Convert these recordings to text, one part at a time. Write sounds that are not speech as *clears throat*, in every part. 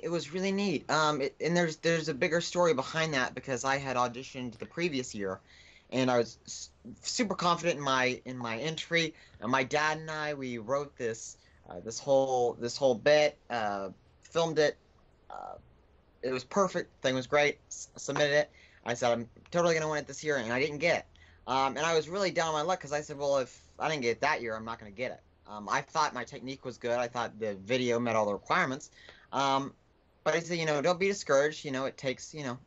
It was really neat. Um, it, and there's there's a bigger story behind that because I had auditioned the previous year, and I was super confident in my in my entry. And my dad and I we wrote this uh, this whole this whole bit, uh, filmed it. Uh, it was perfect. Thing was great. S- submitted it. I said I'm totally gonna win it this year, and I didn't get it. Um, and I was really down on my luck because I said, well, if I didn't get it that year, I'm not gonna get it. Um, I thought my technique was good. I thought the video met all the requirements. Um, but I said, you know, don't be discouraged. You know, it takes, you know,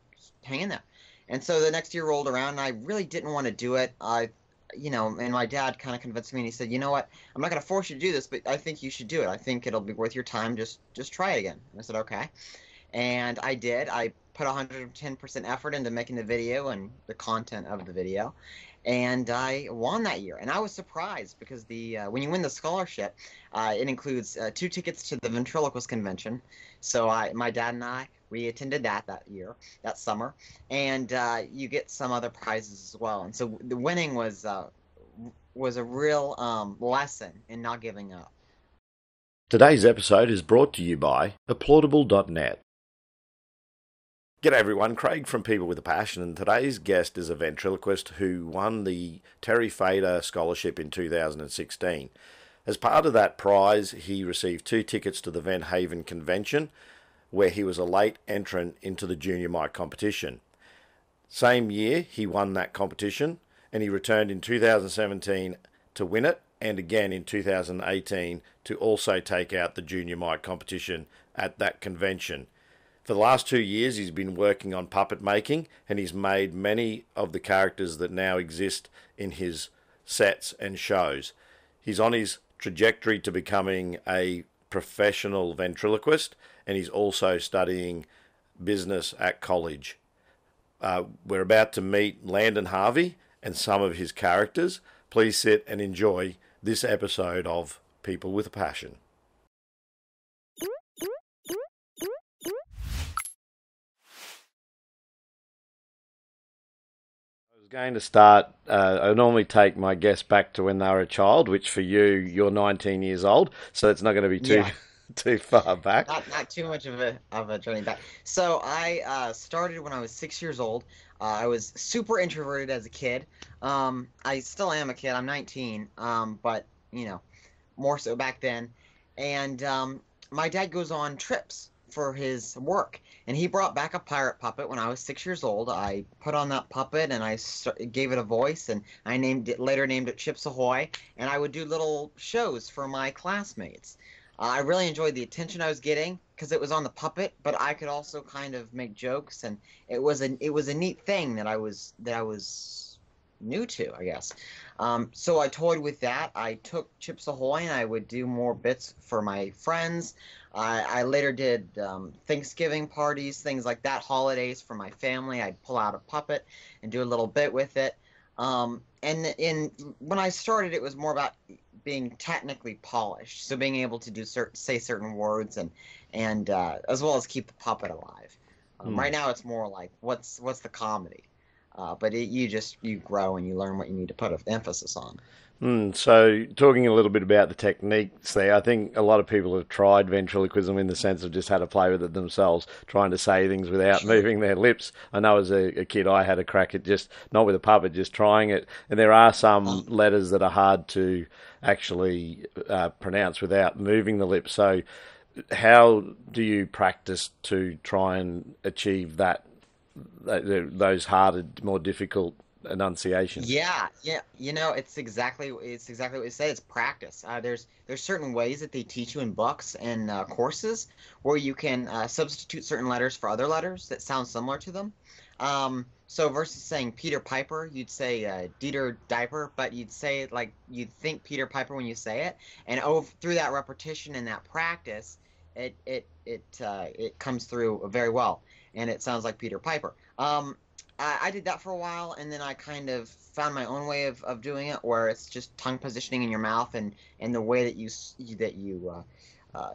hang in there. And so the next year rolled around, and I really didn't want to do it. I, you know, and my dad kind of convinced me, and he said, you know what, I'm not going to force you to do this, but I think you should do it. I think it'll be worth your time. Just, just try it again. And I said, okay. And I did. I put 110% effort into making the video and the content of the video and I won that year. And I was surprised because the uh, when you win the scholarship, uh, it includes uh, two tickets to the ventriloquist convention. So I, my dad and I, we attended that that year, that summer, and uh, you get some other prizes as well. And so the winning was uh, was a real um, lesson in not giving up. Today's episode is brought to you by applaudable.net. G'day everyone, Craig from People with a Passion, and today's guest is a ventriloquist who won the Terry Fator Scholarship in 2016. As part of that prize, he received two tickets to the Vent Haven Convention, where he was a late entrant into the junior mic competition. Same year, he won that competition, and he returned in 2017 to win it, and again in 2018 to also take out the junior mic competition at that convention. For the last two years, he's been working on puppet making, and he's made many of the characters that now exist in his sets and shows. He's on his trajectory to becoming a professional ventriloquist, and he's also studying business at college. Uh, we're about to meet Landon Harvey and some of his characters. Please sit and enjoy this episode of People with a Passion. Was going to start. Uh, I normally take my guests back to when they were a child, which for you, you're 19 years old, so it's not going to be too Yeah. *laughs* too far back. Not not too much of a of a journey back. So I uh, started when I was six years old. Uh, I was super introverted as a kid. Um, I still am a kid. I'm 19. Um, but you know, more so back then. And um, my dad goes on trips for his work, and he brought back a pirate puppet when I was six years old. I put on that puppet and I gave it a voice, and I named it later named it Chips Ahoy. And I would do little shows for my classmates. Uh, I really enjoyed the attention I was getting because it was on the puppet, but I could also kind of make jokes, and it was a it was a neat thing that I was that I was new to, I guess. Um, so I toyed with that. I took Chips Ahoy, and I would do more bits for my friends. I, I later did um, Thanksgiving parties, things like that, holidays for my family. I'd pull out a puppet and do a little bit with it. Um, and in when I started, it was more about being technically polished, so being able to do certain say certain words and and uh, as well as keep the puppet alive. Um, Hmm. Right now, it's more like what's what's the comedy, uh, but it, you just you grow and you learn what you need to put emphasis on. Mm, so, talking a little bit about the techniques there, I think a lot of people have tried ventriloquism in the sense of just how to play with it themselves, trying to say things without moving their lips. I know as a, a kid, I had a crack at just not with a puppet, just trying it. And there are some letters that are hard to actually uh, pronounce without moving the lips. So, how do you practice to try and achieve that, that those harder, more difficult enunciations? Yeah, yeah, you know, it's exactly it's exactly what you said. It's practice. Uh, there's there's certain ways that they teach you in books and uh, courses where you can uh, substitute certain letters for other letters that sound similar to them. Um, so versus saying Peter Piper, you'd say uh, Dieter Diaper, but you'd say it like you'd think Peter Piper when you say it, and over through that repetition and that practice, it it it uh, it comes through very well, and it sounds like Peter Piper. Um, I, I did that for a while, and then I kind of found my own way of, of doing it, where it's just tongue positioning in your mouth and, and the way that you that you uh, uh,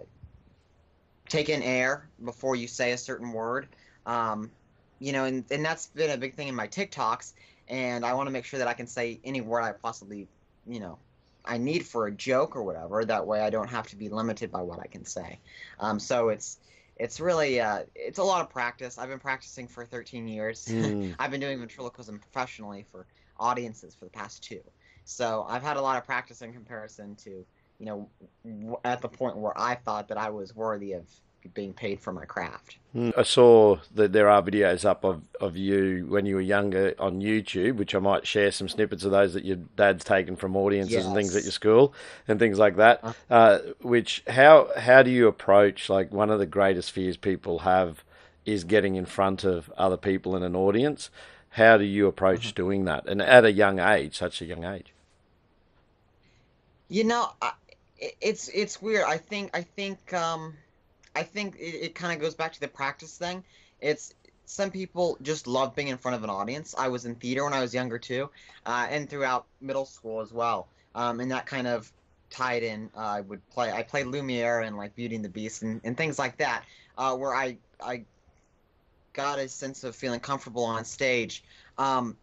take in air before you say a certain word. Um, you know, and, and that's been a big thing in my TikToks, and I want to make sure that I can say any word I possibly, you know, I need for a joke or whatever. That way, I don't have to be limited by what I can say. Um, so it's it's really uh, it's a lot of practice. I've been practicing for 13 years. Mm. *laughs* I've been doing ventriloquism professionally for audiences for the past two. So I've had a lot of practice in comparison to, you know, w- at the point where I thought that I was worthy of being paid for my craft. Mm. I saw that there are videos up of, of you when you were younger on YouTube, which I might share some snippets of those that your dad's taken from audiences and things at your school and things like that. Uh. Uh, which how how do you approach like one of the greatest fears people have is getting in front of other people in an audience. How do you approach doing that, and at a young age, such a young age? You know, it's it's weird. I think I think um, I think it, it kind of goes back to the practice thing. It's some people just love being in front of an audience. I was in theater when I was younger too, uh, and throughout middle school as well. Um, and that kind of tied in. Uh, I would play. I played Lumiere and like Beauty and the Beast and, and things like that, uh, where I I got a sense of feeling comfortable on stage. Um,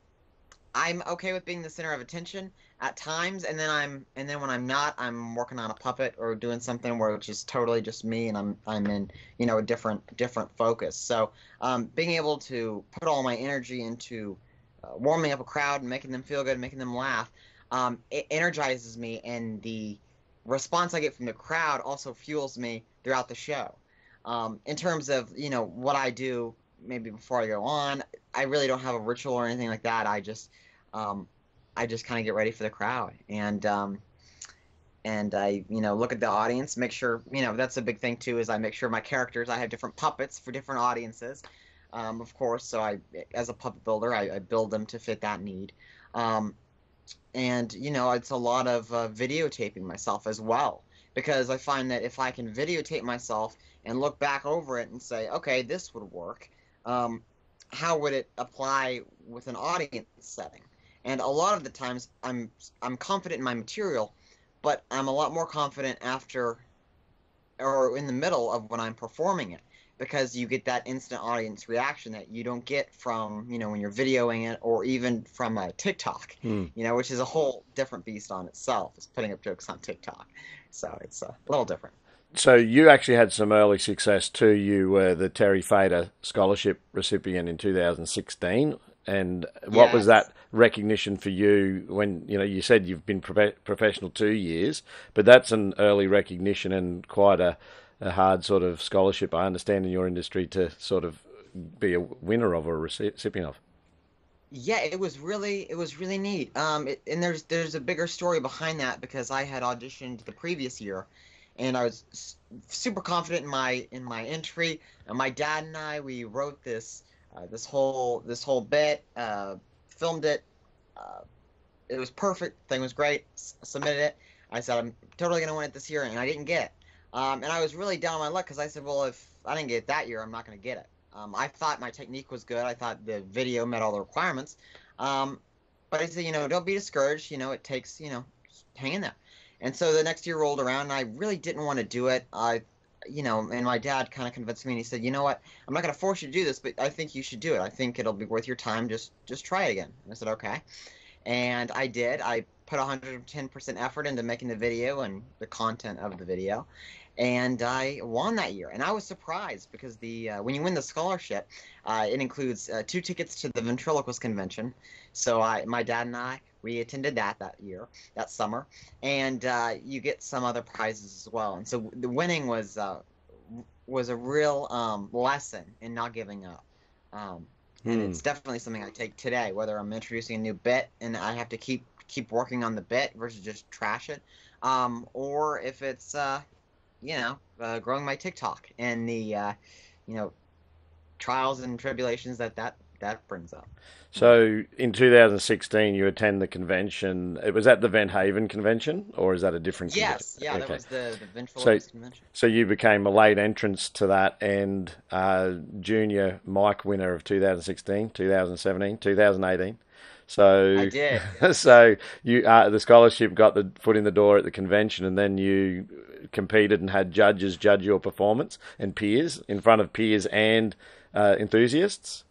I'm okay with being the center of attention at times, and then I'm and then when I'm not, I'm working on a puppet or doing something where it's just totally just me, and I'm I'm in you know a different different focus. So um, being able to put all my energy into uh, warming up a crowd and making them feel good, making them laugh, um, it energizes me, and the response I get from the crowd also fuels me throughout the show. Um, in terms of you know what I do, maybe before I go on, I really don't have a ritual or anything like that. I just um, I just kind of get ready for the crowd and um, and I you know look at the audience, make sure you know that's a big thing too. Is I make sure my characters I have different puppets for different audiences, um, of course. So I as a puppet builder I, I build them to fit that need. Um, and you know it's a lot of uh, videotaping myself as well because I find that if I can videotape myself and look back over it and say, okay, this would work. Um, how would it apply with an audience setting? And a lot of the times, I'm I'm confident in my material, but I'm a lot more confident after or in the middle of when I'm performing it because you get that instant audience reaction that you don't get from you know when you're videoing it or even from a TikTok, Hmm. you know, which is a whole different beast on itself. Is putting up jokes on TikTok, so it's a little different. So you actually had some early success too. You were the Terry Fator Scholarship recipient in 2016, and what was that recognition for you? When you know you said you've been profe- professional two years, but that's an early recognition and quite a, a hard sort of scholarship. I understand in your industry to sort of be a winner of or a recipient of. Yeah, it was really it was really neat. Um, it, and there's there's a bigger story behind that because I had auditioned the previous year, and I was super confident in my in my entry. And my dad and I we wrote this uh, this whole this whole bit, uh, filmed it. Uh, it was perfect. Thing was great. S- submitted it. I said I'm totally gonna win it this year, and I didn't get it. Um, and I was really down on my luck because I said, well, if I didn't get it that year, I'm not gonna get it. Um, I thought my technique was good. I thought the video met all the requirements. Um, but I said, you know, don't be discouraged. You know, it takes, you know, hang in there. And so the next year rolled around, and I really didn't want to do it. I, you know, and my dad kind of convinced me, and he said, you know what, I'm not going to force you to do this, but I think you should do it. I think it'll be worth your time. Just, just try it again. And I said, okay. And I did. I put 110% effort into making the video and the content of the video and I won that year. And I was surprised because the uh, when you win the scholarship, uh, it includes uh, two tickets to the ventriloquist convention. So I, my dad and I, we attended that that year, that summer, and uh, you get some other prizes as well. And so the winning was uh, was a real um, lesson in not giving up. Um, and Hmm. it's definitely something I take today, whether I'm introducing a new bit and I have to keep keep working on the bit versus just trash it, um, or if it's uh, you know uh, growing my TikTok and the uh, you know trials and tribulations that that that brings up. So in 2016, you attend the convention. It was at the Vent Haven convention, or is that a different? Yes, convention? yeah, that was the the ventriloquist convention. So you became a late entrance to that and uh, junior mic winner of 2016, 2017, 2018. So I did. *laughs* so you uh, the scholarship got the foot in the door at the convention, and then you competed and had judges judge your performance and peers in front of peers and uh, enthusiasts.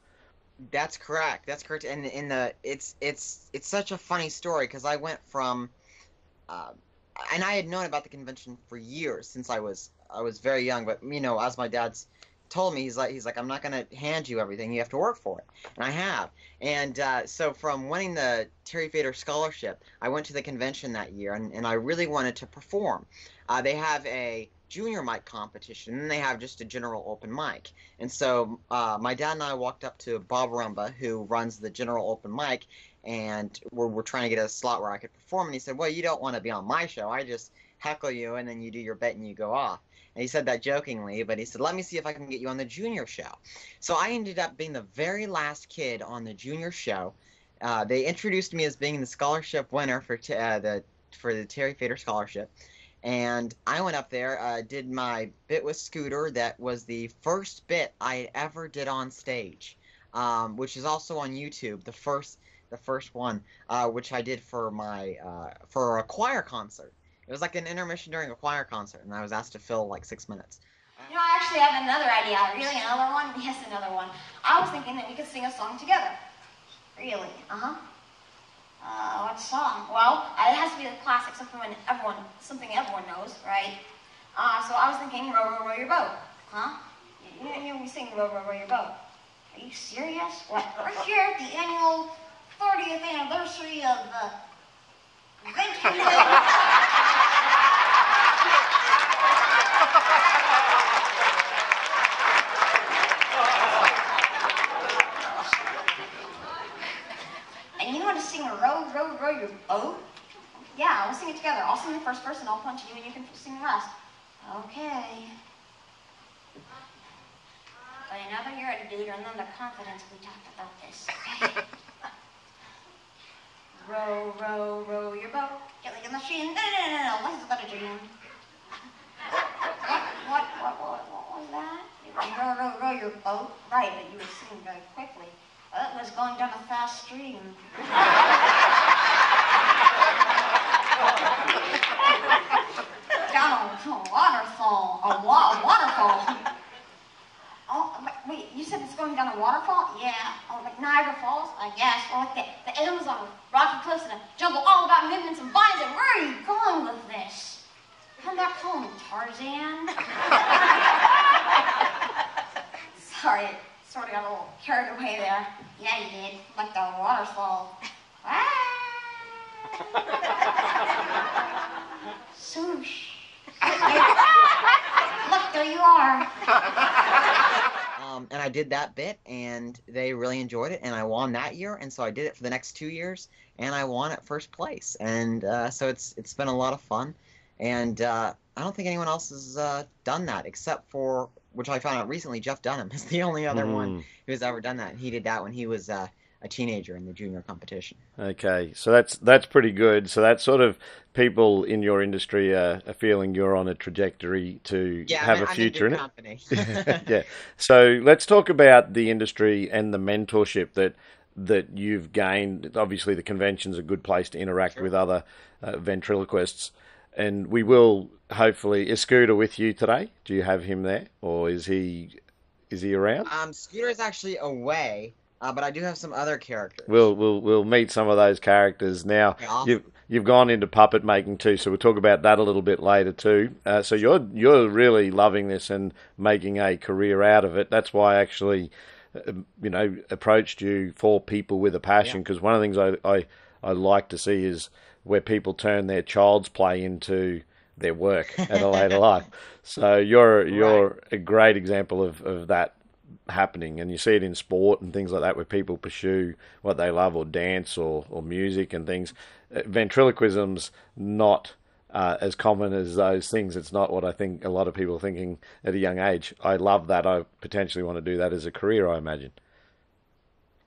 That's correct. That's correct. And in the it's it's it's such a funny story because I went from, uh, and I had known about the convention for years since I was I was very young. But you know, as my dad's told me he's like he's like I'm not gonna hand you everything. You have to work for it, and I have. And uh, so from winning the Terry Fator scholarship, I went to the convention that year, and, and I really wanted to perform. Uh, they have a junior mic competition, and they have just a general open mic. And so uh, my dad and I walked up to Bob Rumba, who runs the general open mic, and we're, we're trying to get a slot where I could perform. And he said, "Well, you don't want to be on my show. I just heckle you, and then you do your bit and you go off." And he said that jokingly, but he said, "Let me see if I can get you on the junior show." So I ended up being the very last kid on the junior show. Uh, they introduced me as being the scholarship winner for t- uh, the for the Terry Fator scholarship, and I went up there, uh, did my bit with Scooter. That was the first bit I ever did on stage, um, which is also on YouTube. The first the first one, uh, which I did for my uh, for a choir concert. It was like an intermission during a choir concert, and I was asked to fill like six minutes. You know, I actually have another idea. Really, another one? *laughs* Yes, another one. I was thinking that we could sing a song together. Really? Uh-huh. Uh, what song? Well, it has to be the classic, something everyone, something everyone knows, right? Uh, so I was thinking, row, row, row your boat. Huh? You, you, you sing row, row, row your boat. Are you serious? What? We're here at the annual 30th anniversary of the and *laughs* you want to sing a row, row your? Oh? Yeah, we'll sing it together. I'll sing the first verse and I'll punch you and you can sing the rest. Okay. But another year at dude and then the confidence we talked about this. Okay. *laughs* row, row, row your boat. Get like a machine. No, no, no, no, no. Is not a dream. What, what, what, what, what was that? Row, row, row your boat. Right, but you were singing very quickly. Well, it was going down a fast stream. *laughs* down a A, wa- a waterfall. *laughs* Oh, wait, you said it's going down a waterfall? Yeah. Oh, like Niagara Falls? I guess. Or like the, the Amazon rocky cliffs and a jungle all about movements and vines. And where are you going with this? Come back home, Tarzan. *laughs* Sorry, sort of got a little carried away there. Yeah, you did. Like the waterfall. *laughs* Ah. Swoosh. *laughs* Look, there you are. *laughs* Um, and I did that bit, and they really enjoyed it, and I won that year, and so I did it for the next two years, and I won at first place, and uh, so it's it's been a lot of fun, and uh, I don't think anyone else has uh, done that except for which I found out recently. Jeff Dunham is the only other one who has ever done that. He did that when he was uh, a teenager in the junior competition. Okay, so that's that's pretty good. So that's sort of people in your industry are, are feeling you're on a trajectory to Yeah, have I'm, a future in it. company. *laughs* yeah. So let's talk about the industry and the mentorship that that you've gained. Obviously, the convention's a good place to interact Sure. with other uh, ventriloquists, and we will hopefully. Is Scooter with you today? Do you have him there, or is he is he around? Um, Scooter's actually away, uh, but I do have some other characters. We'll we'll we'll meet some of those characters now. Awesome. You've you've gone into puppet making too, so we'll talk about that a little bit later too. Uh, so you're you're really loving this and making a career out of it. That's why I actually, uh, you know, approached you for people with a passion because one of the things I, I I like to see is where people turn their child's play into their work at a later life. So you're you're a great example of, of that happening and you see it in sport and things like that where people pursue what they love or dance or, or music and things. Uh, ventriloquism's not uh, as common as those things. It's not what i think a lot of people are thinking at a young age. I love that. I potentially want to do that as a career i imagine.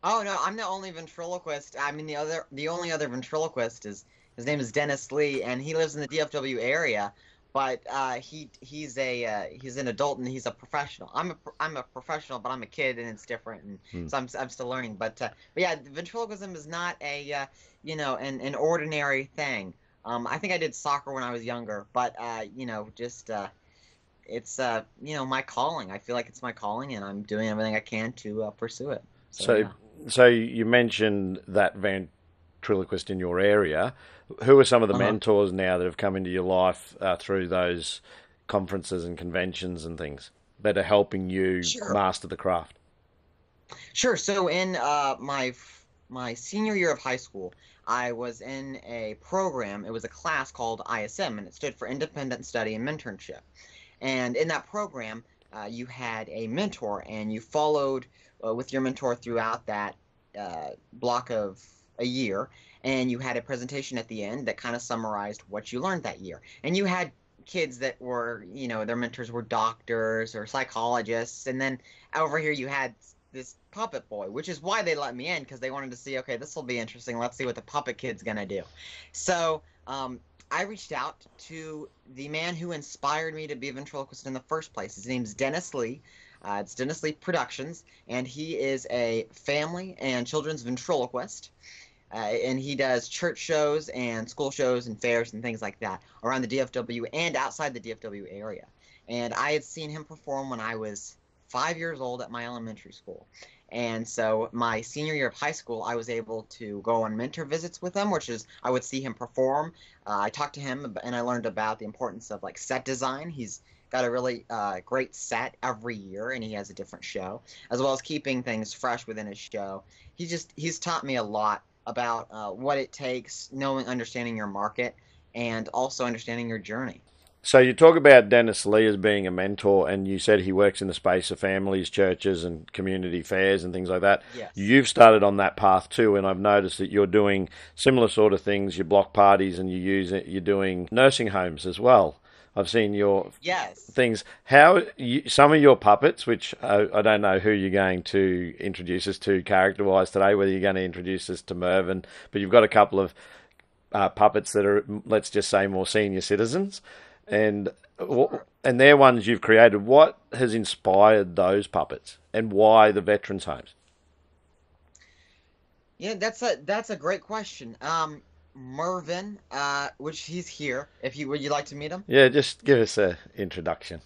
Oh no, I'm the only ventriloquist. I mean, the other, the only other ventriloquist is his name is Dennis Lee, and he lives in the DFW area. But uh, he he's a uh, he's an adult and he's a professional. I'm a I'm a professional, but I'm a kid and it's different, and Hmm. so I'm I'm still learning. But uh, but yeah, ventriloquism is not a uh, you know an an ordinary thing. Um, I think I did soccer when I was younger, but uh, you know just uh, it's uh, you know my calling. I feel like it's my calling, and I'm doing everything I can to uh, pursue it. so yeah. so you mentioned that ventriloquist in your area who are some of the Uh-huh. mentors now that have come into your life uh, through those conferences and conventions and things that are helping you Sure. master the craft? Sure. So in uh, my my senior year of high school, I was in a program. It was a class called ISM, and it stood for Independent Study and Mentorship. And in that program, uh, you had a mentor, and you followed uh, with your mentor throughout that uh, block of a year. And you had a presentation at the end that kind of summarized what you learned that year. And you had kids that were, you know, their mentors were doctors or psychologists, and then over here you had this puppet boy, which is why they let me in because they wanted to see, okay, this will be interesting. Let's see what the puppet kid's gonna do. So um, I reached out to the man who inspired me to be a ventriloquist in the first place. His name's Dennis Lee. Uh, it's Dennis Lee Productions, and he is a family and children's ventriloquist. Uh, and he does church shows and school shows and fairs and things like that around the DFW and outside the DFW area. And I had seen him perform when I was five years old at my elementary school. And so my senior year of high school, I was able to go on mentor visits with him, which is I would see him perform. Uh, I talked to him and I learned about the importance of like set design. He's got a really uh, great set every year and he has a different show, as well as keeping things fresh within his show. He just he's taught me a lot about uh, what it takes, knowing, understanding your market, and also understanding your journey. So you talk about Dennis Lee as being a mentor, and you said he works in the space of families, churches, and community fairs and things like that. Yes. You've started on that path too, and I've noticed that you're doing similar sort of things. Your block parties, and you use it. You're doing nursing homes as well. I've seen your Yes. things. How you, some of your puppets, which I, I don't know who you're going to introduce us to character-wise today, whether you're going to introduce us to Mervyn, but you've got a couple of uh, puppets that are, let's just say, more senior citizens, and and they're ones you've created. What has inspired those puppets, and why the veterans homes? Yeah, that's a that's a great question. Um, Mervyn, uh, which he's here. If you would you like to meet him? Yeah, just give us a introduction.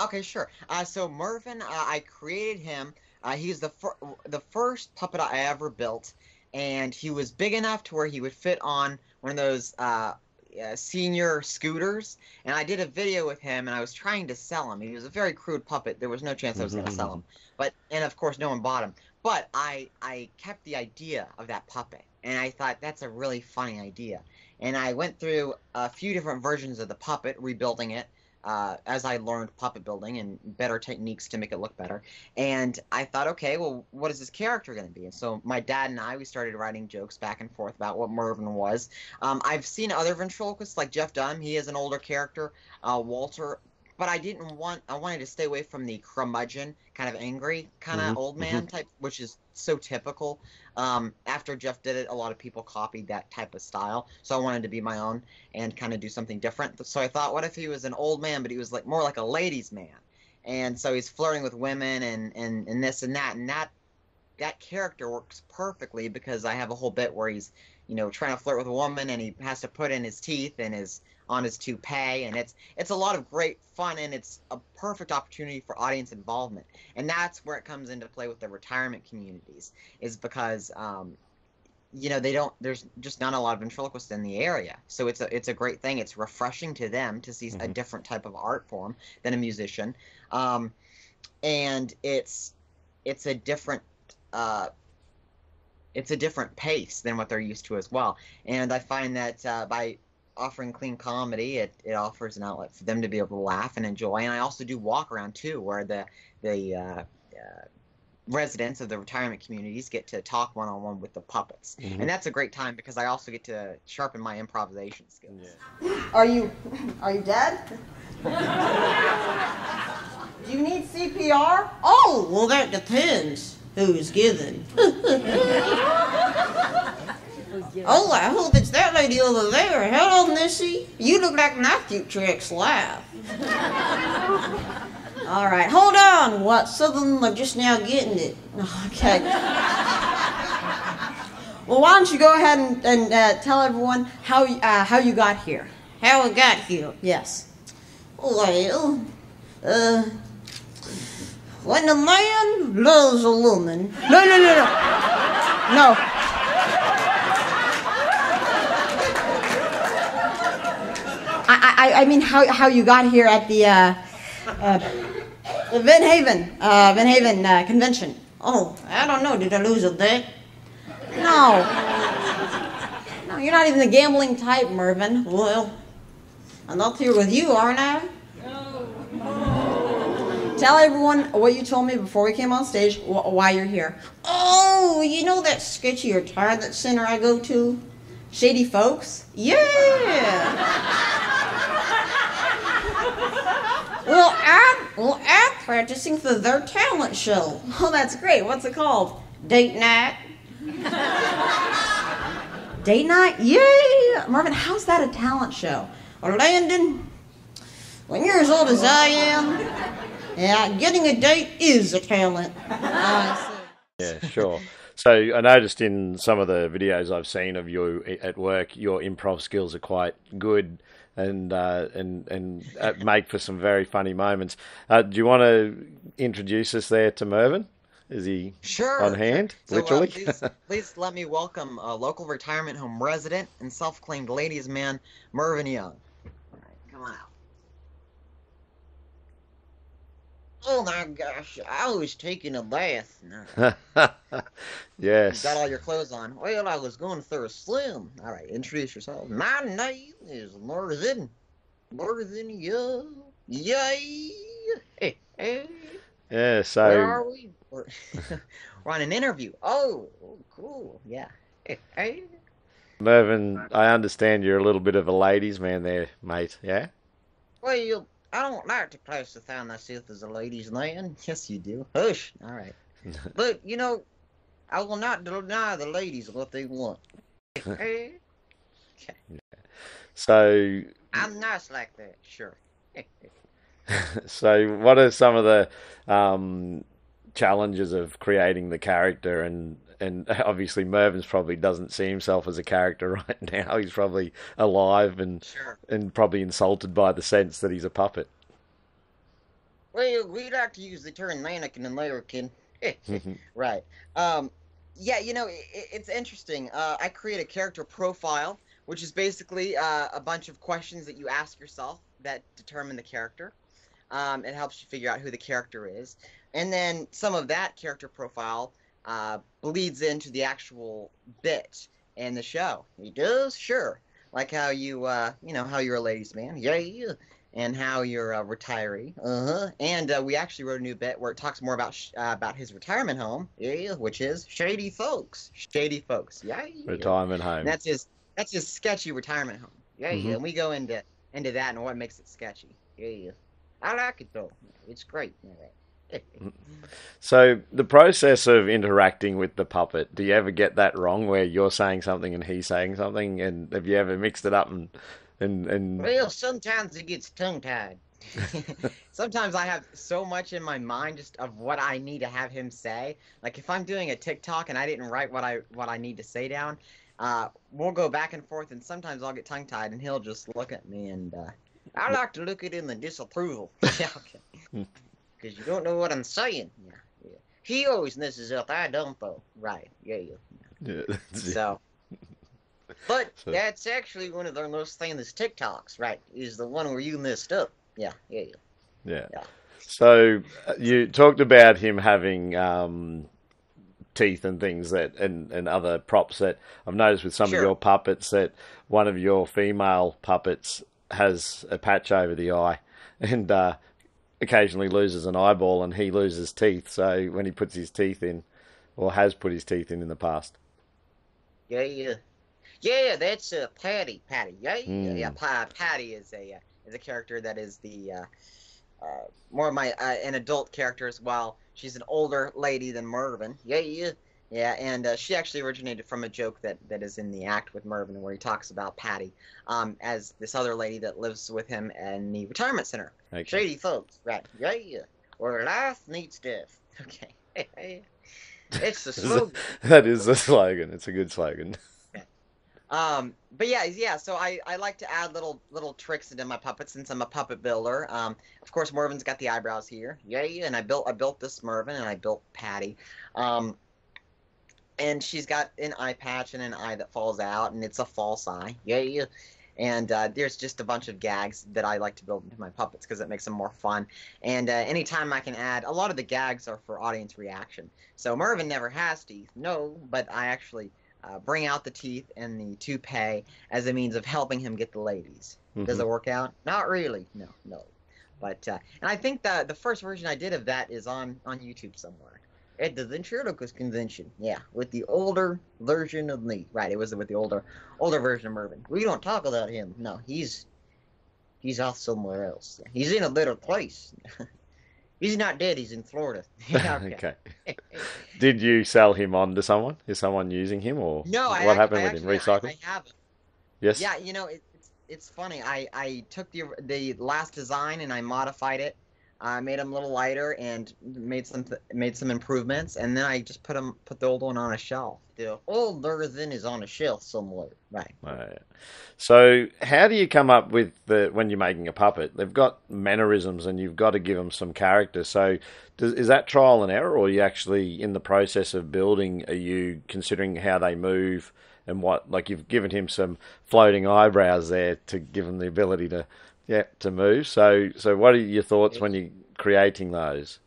Okay, sure. Uh, so Mervyn, uh, I created him. Uh, he's the fir- the first puppet I ever built, and he was big enough to where he would fit on one of those uh, uh, senior scooters. And I did a video with him, and I was trying to sell him. He was a very crude puppet. There was no chance I was going to sell him. But and of course, no one bought him. But I I kept the idea of that puppet, and I thought that's a really funny idea. And I went through a few different versions of the puppet, rebuilding it uh, as I learned puppet building and better techniques to make it look better. And I thought, okay, well, what is this character going to be? And so my dad and I, we started writing jokes back and forth about what Mervyn was. Um, I've seen other ventriloquists like Jeff Dunham. He is an older character. Uh, Walter. But I didn't want. I wanted to stay away from the curmudgeon, kind of angry, kind of Mhm, old man type, which is so typical. Um, after Jeff did it, a lot of people copied that type of style. So I wanted to be my own and kind of do something different. So I thought, what if he was an old man, but he was like more like a ladies' man, and so he's flirting with women and and and this and that, and that that character works perfectly because I have a whole bit where he's you know trying to flirt with a woman and he has to put in his teeth and his on his toupee and it's it's a lot of great fun and it's a perfect opportunity for audience involvement. And that's where it comes into play with the retirement communities is because um, you know they don't there's just not a lot of ventriloquists in the area. So it's a it's a great thing. It's refreshing to them to see a Mhm. different type of art form than a musician. Um, and it's it's a different uh, it's a different pace than what they're used to as well. And i find that uh, by offering clean comedy it, it offers an outlet for them to be able to laugh and enjoy and i also do walk around too where the the uh, uh, residents of the retirement communities get to talk one-on-one with the puppets Mhm. and that's a great time because i also get to sharpen my improvisation skills Are you are you dead? Do you need CPR? Oh, well, that depends who's given. *laughs* oh, I hope it's that lady over there. Hello, Missy. You look like my future ex-wife. *laughs* All right, hold on. What? Southern are just now getting it. *laughs* Okay. Well, why don't you go ahead and, and uh, tell everyone how uh, how you got here? How we got here? Yes. Well, uh, when a man loves a woman, No, no, no, no. No. I, I, I mean how, how you got here at the uh, uh, the Vent Haven, uh, Vent Haven uh, convention. Oh, I don't know. Did I lose a bet? No. No, you're not even the gambling type, Mervin. Well, I'm up here with you, aren't I? No. Tell everyone what you told me before we came on stage, wh- why you're here. Oh, you know that sketchy retirement center I go to? Shady folks? Yeah. well, I'm well, I'm practicing for their talent show. Oh, that's great. What's it called? Date night. Date night? Yeah. Mervin, how's that a talent show? Or Landon, when you're as old as I am, yeah, getting a date is a talent. Yeah, sure. So I noticed in some of the videos I've seen of you at work, your improv skills are quite good and uh, and and uh, make for some very funny moments. Uh, do you want to introduce us there to Mervin? Is he Sure. on hand, So, uh, literally? please, *laughs* please let me welcome a local retirement home resident and self-claimed ladies' man, Mervyn Young. All right, come on out. Oh my gosh, I was taking a bath. *laughs* Yes. Got all your clothes on. Well, I was going through a slim. All right, introduce yourself. My name is Mervyn. Mervyn Young. Yay! Hey, hey, Yeah. where are we? We're, we're *laughs* on an interview. Oh, oh, cool. Yeah. Hey, hey. Mervin, I understand you're a little bit of a ladies' man there, mate. Yeah. Well, I don't like to classify myself as a ladies' man. *laughs* Yes, you do. Hush. All right. *laughs* But, you know, I will not deny the ladies what they want. *laughs* Hey, So I'm nice like that. Sure. so what are some of the um, challenges of creating the character and and *laughs* obviously Mervin's probably doesn't see himself as a character *laughs* right now. He's probably alive and Sure. and probably insulted by the sense that he's a puppet. Well, we like to use the term mannequin American. *laughs* Right. Um, yeah, you know, i i- it's interesting. Uh, I create a character profile, which is basically uh, a bunch of questions that you ask yourself that determine the character. Um, it helps you figure out who the character is. And then some of that character profile uh, bleeds into the actual bit in the show. He does? Sure. Like how you, uh, you know, how you're a ladies' man. Yeah, yeah. And how you're a retiree. Uh huh. And uh, we actually wrote a new bit where it talks more about sh- uh, about his retirement home. Yeah, which is Shady folks. Shady Folks. Yeah, yeah. Retirement home. And that's his that's his sketchy retirement home. Yeah, Mhm. yeah. And we go into into that and what makes it sketchy. Yeah, yeah. I like it though. It's great. *laughs* So the process of interacting with the puppet, do you ever get that wrong where you're saying something and he's saying something and have you ever mixed it up and and and Well, sometimes it gets tongue tied. *laughs* Sometimes I have so much in my mind just of what I need to have him say. Like if I'm doing a TikTok and I didn't write what I what I need to say down, uh, we'll go back and forth, and sometimes I'll get tongue tied, and he'll just look at me and uh, I like to look it in the disapproval. *laughs* yeah, okay, Because you don't know what I'm saying. yeah, yeah, He always messes up. I don't though. right, Yeah, yeah. Yeah, *laughs* so But *laughs* So- that's actually one of the most famous TikToks, right? Is the one where you messed up. yeah, Yeah, yeah. Yeah. Yeah. So uh, you talked about him having um, teeth and things that, and, and other props that I've noticed with some Sure. of your puppets that one of your female puppets has a patch over the eye and uh, occasionally loses an eyeball and he loses teeth. So when he puts his teeth in, or has put his teeth in in the past. Yeah, yeah. Yeah, that's uh, Patty. Patty. Yeah, yeah. Mm. yeah. Pa- Patty is a uh, is a character that is the uh, uh, more of my uh, an adult character as well. She's an older lady than Mervyn. Yeah, yeah. Yeah, and uh, she actually originated from a joke that, that is in the act with Mervyn, where he talks about Patty um, as this other lady that lives with him in the retirement center. Okay. Shady folks. Right. Yeah, yeah. Where life needs death. *laughs* Okay. *laughs* It's the slogan. that is the slogan. It's a good slogan. Um, but yeah, yeah. So I, I like to add little little tricks into my puppet since I'm a puppet builder. Um, of course, Mervin's got the eyebrows here. Yeah, yeah. and I built I built this Mervin and I built Patty. Um, and she's got an eye patch and an eye that falls out, and it's a false eye. Yeah, yeah. And uh, there's just a bunch of gags that I like to build into my puppets because it makes them more fun. And uh, anytime I can add, a lot of the gags are for audience reaction. So Mervin never has teeth, no, but I actually uh, bring out the teeth and the toupee as a means of helping him get the ladies. Does Mhm. it work out? Not really. No, no. But uh, and I think the the first version I did of that is on on YouTube somewhere. At the Ventriloquist convention, yeah, with the older version of me. Right, it was with the older older version of Mervin. We don't talk about him. No, he's he's off somewhere else. He's in a better place. *laughs* he's not dead. He's in Florida. *laughs* *laughs* Okay. Did you sell him on to someone? Is someone using him, or No, what ac- happened I with him? I- Recycled? I, have. yes. Yeah, you know, it, it's it's funny. I I took the the last design and I modified it. I made them a little lighter and made some made some improvements, and then I just put them put the old one on a shelf. The old version is on a shelf somewhere. Right. Yeah. So, how do you come up with the when you're making a puppet? They've got mannerisms, and you've got to give them some character. So, does, is that trial and error, or are you actually in the process of building? Are you considering how they move and what? Like you've given him some floating eyebrows there to give him the ability to, yeah, to move. So, so what are your thoughts when you're creating those?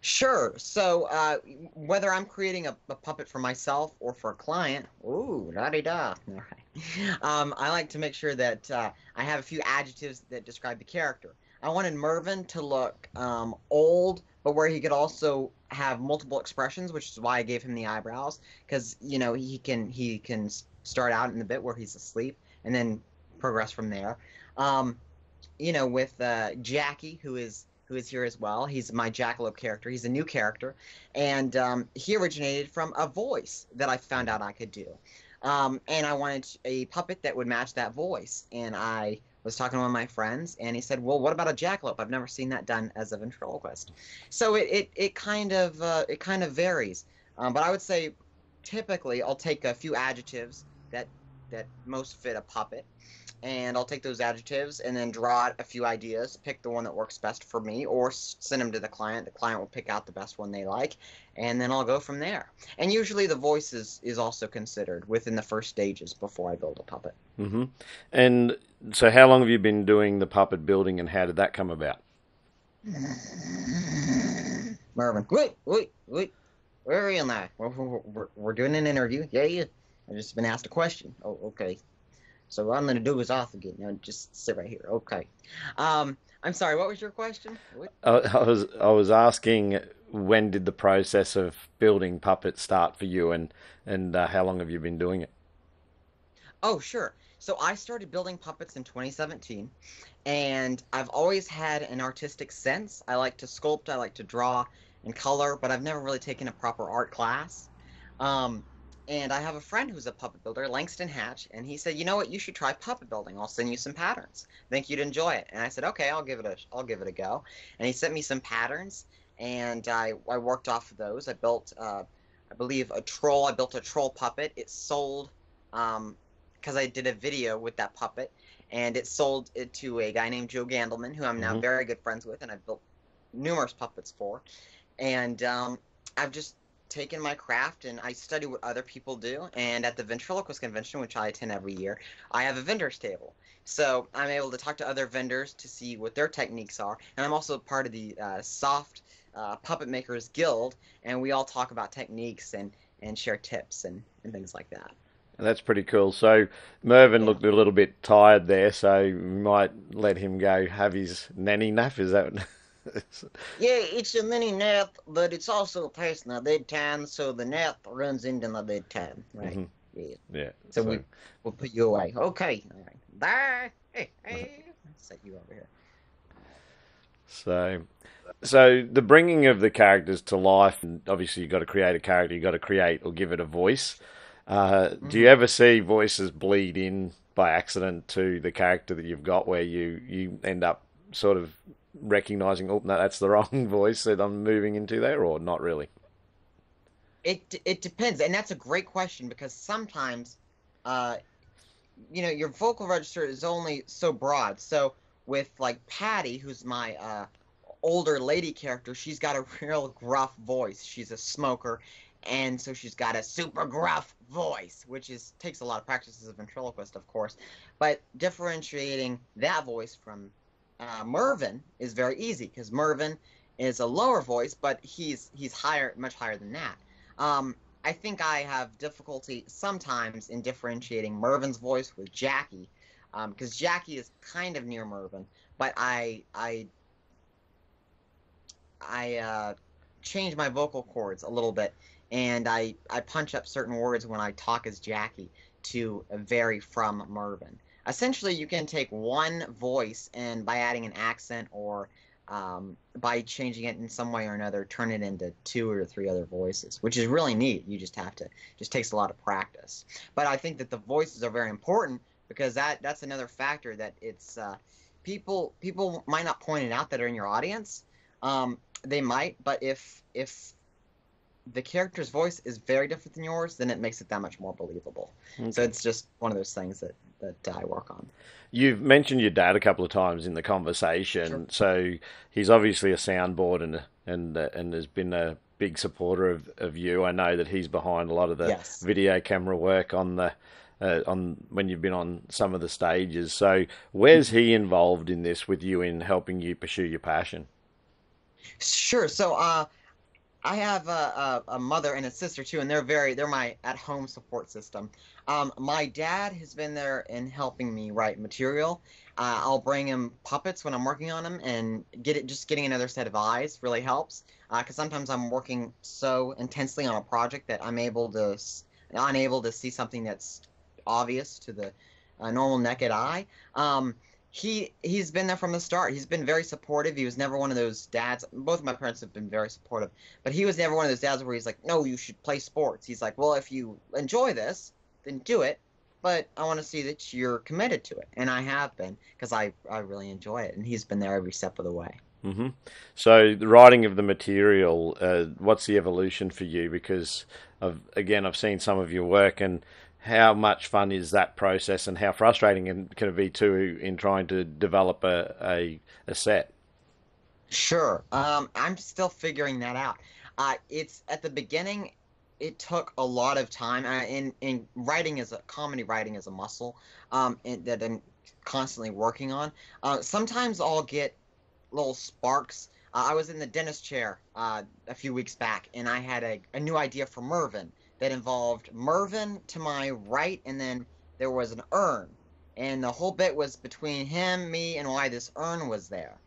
Sure. So uh, whether I'm creating a, a puppet for myself or for a client, ooh, da da. *laughs* All right. Um, I like to make sure that uh, I have a few adjectives that describe the character. I wanted Mervin to look um, old, but where he could also have multiple expressions, which is why I gave him the eyebrows, because you know he can he can start out in the bit where he's asleep and then progress from there. Um, you know, with uh, Jackie, who is who is here as well. He's my Jackalope character. He's a new character, and um, he originated from a voice that I found out I could do. Um, and I wanted a puppet that would match that voice. And I was talking to one of my friends, and he said, "Well, what about a jackalope? I've never seen that done as a ventriloquist." So it it, it kind of uh, it kind of varies. Um, but I would say, typically, I'll take a few adjectives that that most fit a puppet, and I'll take those adjectives and then draw out a few ideas, pick the one that works best for me, or send them to the client. The client will pick out the best one they like, and then I'll go from there. And usually the voice is, is also considered within the first stages before I build a puppet. Mm-hmm. And so, how long have you been doing the puppet building, and how did that come about? *laughs* Mervin, wait, wait, wait. Where are you now? We're, we're, we're- we're doing an interview. Yeah, yeah. I've just been asked a question. Oh, okay. So what I'm going to do is off again. Now just sit right here. Okay. Um, I'm sorry. What was your question? What? I, I was I was asking when did the process of building puppets start for you, and and uh, how long have you been doing it? Oh, sure. So I started building puppets in 2017, and I've always had an artistic sense. I like to sculpt, I like to draw and color, but I've never really taken a proper art class. Um, and I have a friend who's a puppet builder, Langston Hatch, and he said, "You know what? You should try puppet building. I'll send you some patterns. I think you'd enjoy it." And I said, "Okay, I'll give it a I'll give it a go." And he sent me some patterns, and I I worked off of those. I built, uh, I believe, a troll. I built a troll puppet. It sold. Um, because I did a video with that puppet, and it sold it to a guy named Joe Gandelman, who I'm now Mhm. very good friends with, and I've built numerous puppets for. And um, I've just taken my craft and I study what other people do. And at the Ventriloquist Convention, which I attend every year, I have a vendors table. So I'm able to talk to other vendors to see what their techniques are. And I'm also part of the uh, Soft uh, Puppet Makers Guild, and we all talk about techniques and, and share tips and, and things like that. That's pretty cool. So Mervin Yeah. looked a little bit tired there, so we might let him go have his nanny nap. Is that? *laughs* Yeah, it's a mini nap, but it's also past my bedtime, so the nap runs into my bedtime. Right. Mhm. Yeah. yeah. So we we'll put you away. Okay. All right. Bye. Hey, hey. Set you over here. So, so the bringing of the characters to life, and obviously you've got to create a character, you've got to create or give it a voice. Uh, Do you ever see voices bleed in by accident to the character that you've got, where you you end up sort of recognizing, oh, no, that's the wrong *laughs* voice that I'm moving into there, or not really? It it depends, and that's a great question because sometimes, uh, you know, your vocal register is only so broad. So with like Patty, who's my uh, older lady character, she's got a *laughs* real gruff voice. She's a smoker, and so she's got a super gruff voice, which is takes a lot of practice as a ventriloquist, of course. But differentiating that voice from uh, Mervyn is very easy because Mervin is a lower voice, but he's he's higher, much higher than that. Um, I think I have difficulty sometimes in differentiating Mervin's voice with Jackie, because um, Jackie is kind of near Mervin, but I I I uh, change my vocal cords a little bit, and I I punch up certain words when I talk as Jackie to vary from Mervyn. Essentially, you can take one voice and by adding an accent or um, by changing it in some way or another, turn it into two or three other voices, which is really neat. You just have to, just takes a lot of practice. But I think that the voices are very important because that that's another factor that it's uh, people people might not point it out that are in your audience. Um, they might, but if if the character's voice is very different than yours, then it makes it that much more believable. Okay. So it's just one of those things that that I work on. You've mentioned your dad a couple of times in the conversation, sure. so he's obviously a soundboard and and uh, and has been a big supporter of, of you. I know that he's behind a lot of the yes. video camera work on the uh, on when you've been on some of the stages. So where's he involved in this with you in helping you pursue your passion? Sure. So uh, I have a, a, a, mother and a sister too, and they're very they're my at home support system. Um, my dad has been there in helping me write material. Uh, I'll bring him puppets when I'm working on them, and get it. Just getting another set of eyes really helps because uh, sometimes I'm working so intensely on a project that I'm able to unable to see something that's obvious to the uh, normal naked eye. Um, he he's been there from the start. He's been very supportive. He was never one of those dads. Both of my parents have been very supportive, but he was never one of those dads where he's like, "No, you should play sports." He's like, "Well, if you enjoy this, then do it." But I want to see that you're committed to it, and I have been because I I really enjoy it, and he's been there every step of the way. Mm-hmm. So the writing of the material, uh, what's the evolution for you? Because of again, I've seen some of your work, and how much fun is that process and how frustrating can it be too in trying to develop a, a, a set? Sure. Um, I'm still figuring that out. Uh, it's at the beginning, it took a lot of time. Uh, in in writing as a comedy writing as a muscle um, that I'm constantly working on. Uh, sometimes I'll get little sparks. Uh, I was in the dentist chair uh, a few weeks back, and I had a, a new idea for Mervyn that involved Mervyn to my right, and then there was an urn. And the whole bit was between him, me, and why this urn was there.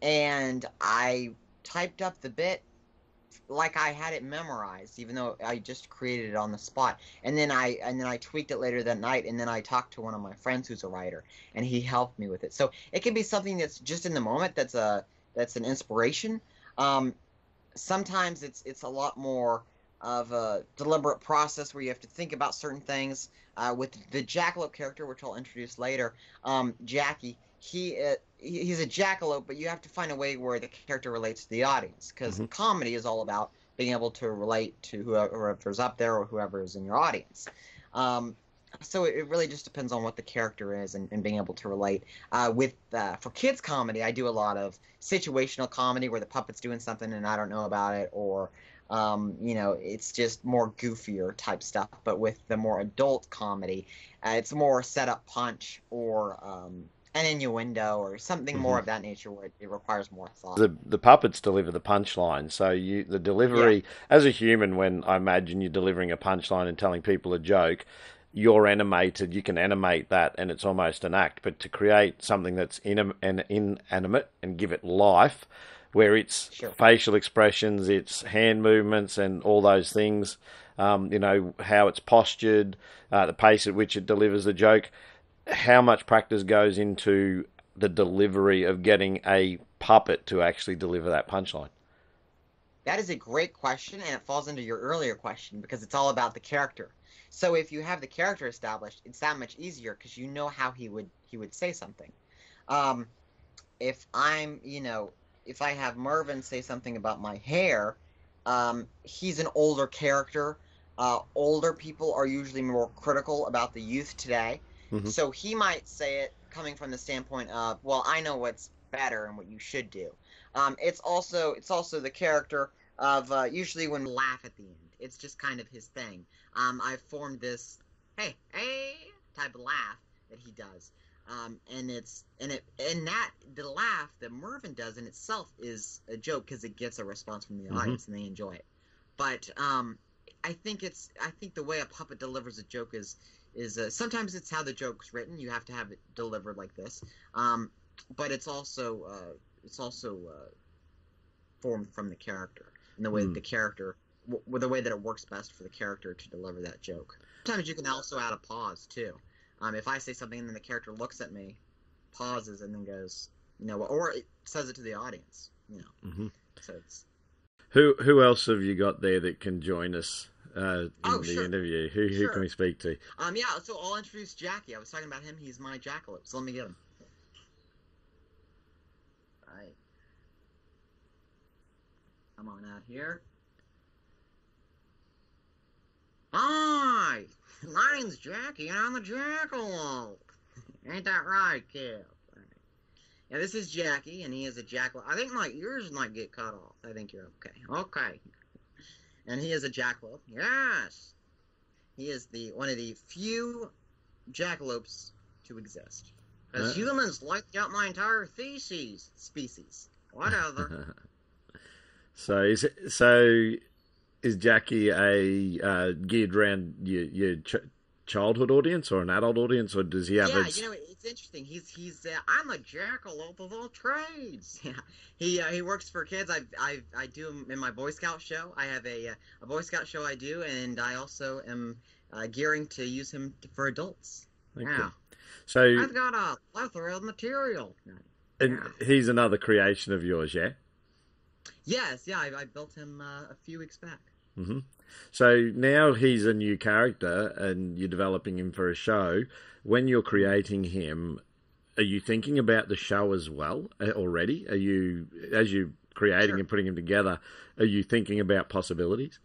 And I typed up the bit like I had it memorized, even though I just created it on the spot. And then I and then I tweaked it later that night, and then I talked to one of my friends who's a writer, and he helped me with it. So it can be something that's just in the moment. That's a that's an inspiration. Um, sometimes it's it's a lot more of a deliberate process where you have to think about certain things. Uh, with the jackalope character, which I'll introduce later, um, Jackie, he uh, he's a jackalope, but you have to find a way where the character relates to the audience because mm-hmm. comedy is all about being able to relate to whoever's up there or whoever is in your audience. Um, so it, really just depends on what the character is and, and being able to relate. Uh, with uh, for kids comedy, I do a lot of situational comedy where the puppet's doing something and I don't know about it, or um, you know, it's just more goofier type stuff. But with the more adult comedy, uh, it's more setup punch or um, an innuendo or something mm-hmm. more of that nature where it, requires more thought. The the puppets deliver the punchline, so you the delivery yeah. as a human. When I imagine you're delivering a punchline and telling people a joke, you're animated. You can animate that, and it's almost an act. But to create something that's in, inanimate and give it life where it's sure. facial expressions, its hand movements, and all those things. Um, you know how it's postured, uh, the pace at which it delivers the joke. How much practice goes into the delivery of getting a puppet to actually deliver that punchline? That is a great question, and it falls into your earlier question because it's all about the character. So if you have the character established, it's that much easier because you know how he would he would say something. Um, if I'm, you know, if I have Mervin say something about my hair, um, he's an older character. Uh, older people are usually more critical about the youth today. Mm-hmm. So he might say it coming from the standpoint of, well, I know what's better and what you should do. Um, it's also it's also the character of uh, usually when we laugh at the end. It's just kind of his thing. Um, I've formed this hey hey type of laugh that he does. Um, and it's and it and that the laugh that Mervin does in itself is a joke because it gets a response from the Mhm. audience and they enjoy it. But um, I think it's I think the way a puppet delivers a joke is is uh, sometimes it's how the joke's written. You have to have it delivered like this. Um, but it's also uh, it's also uh, formed from the character and the way Hmm. that the character w- the way that it works best for the character to deliver that joke. Sometimes you can also add a pause too. Um, if I say something and then the character looks at me, pauses and then goes, you know, or it says it to the audience, you know. hmm So it's Who who else have you got there that can join us uh, in Oh, the sure. interview? Who who Sure. can we speak to? um yeah. So I'll introduce Jackie. I was talking about him. He's my jackalope. So let me get him. Right. Come on out here. Hi, *laughs* my name's Jackie, and I'm the jackalope. *laughs* Ain't that right, kid? Right. Yeah, this is Jackie, and he is a jackalope. I think my ears might get cut off. I think you're okay. Okay. And he is a jackalope. Yes. He is the one of the few jackalopes to exist. Because Uh. humans wiped out my entire theses species. Whatever. *laughs* so is it, so is Jackie a uh, geared around your your ch- childhood audience or an adult audience, or does he have yeah, a you know it's interesting. He's he's uh, I'm a jackalope of all trades. *laughs* Yeah, he uh, he works for kids. I I I do him in my Boy Scout show. I have a uh, a Boy Scout show I do, and I also am uh, gearing to use him for adults. Okay. Yeah, So I've got a plethora of material. and he's another creation of yours, yeah. Yes, yeah, I, I built him uh, a few weeks back. Hmm So now he's a new character, and you're developing him for a show. When you're creating him, are you thinking about the show as well uh, already? Are you, as you're creating Sure. and putting him together, are you thinking about possibilities?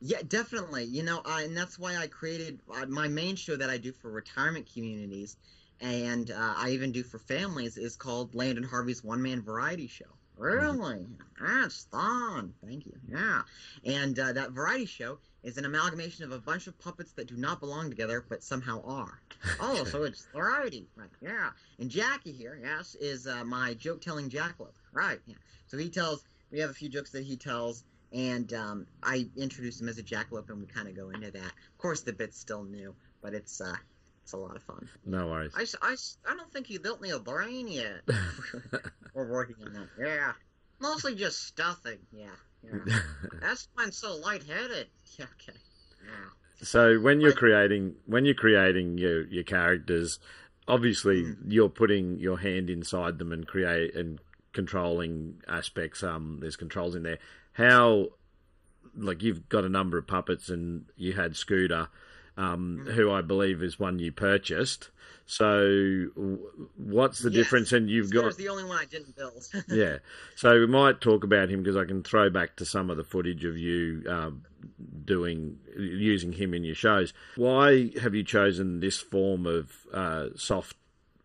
Yeah, definitely. You know, uh, and that's why I created uh, my main show that I do for retirement communities, and uh, I even do for families, is called Landon Harvey's One Man Variety Show. Really? That's fun. Thank you. Yeah. And uh, that variety show is an amalgamation of a bunch of puppets that do not belong together, but somehow are. Oh, so it's variety. Right. Yeah. And Jackie here, yes, is uh, my joke telling jackalope. Right. Yeah. So he tells, we have a few jokes that he tells and um, I introduce him as a jackalope, and we kind of go into that. Of course, the bit's still new, but it's uh, it's a lot of fun. No worries. I, I, I don't think he built me a brain yet. *laughs* *laughs* We're working on that. Yeah, mostly just stuffing. Yeah, yeah. *laughs* That's why I'm so lightheaded. Yeah, okay. Yeah. So when you're creating when you're creating your your characters, obviously Mm. you're putting your hand inside them and create and controlling aspects. Um, there's controls in there. How, like you've got a number of puppets and you had Scooter, um, Mm. who I believe is one you purchased. So what's the Yes. difference? And you've got the only one I didn't build. *laughs* yeah. So we might talk about him because I can throw back to some of the footage of you um, doing using him in your shows. Why have you chosen this form of uh, soft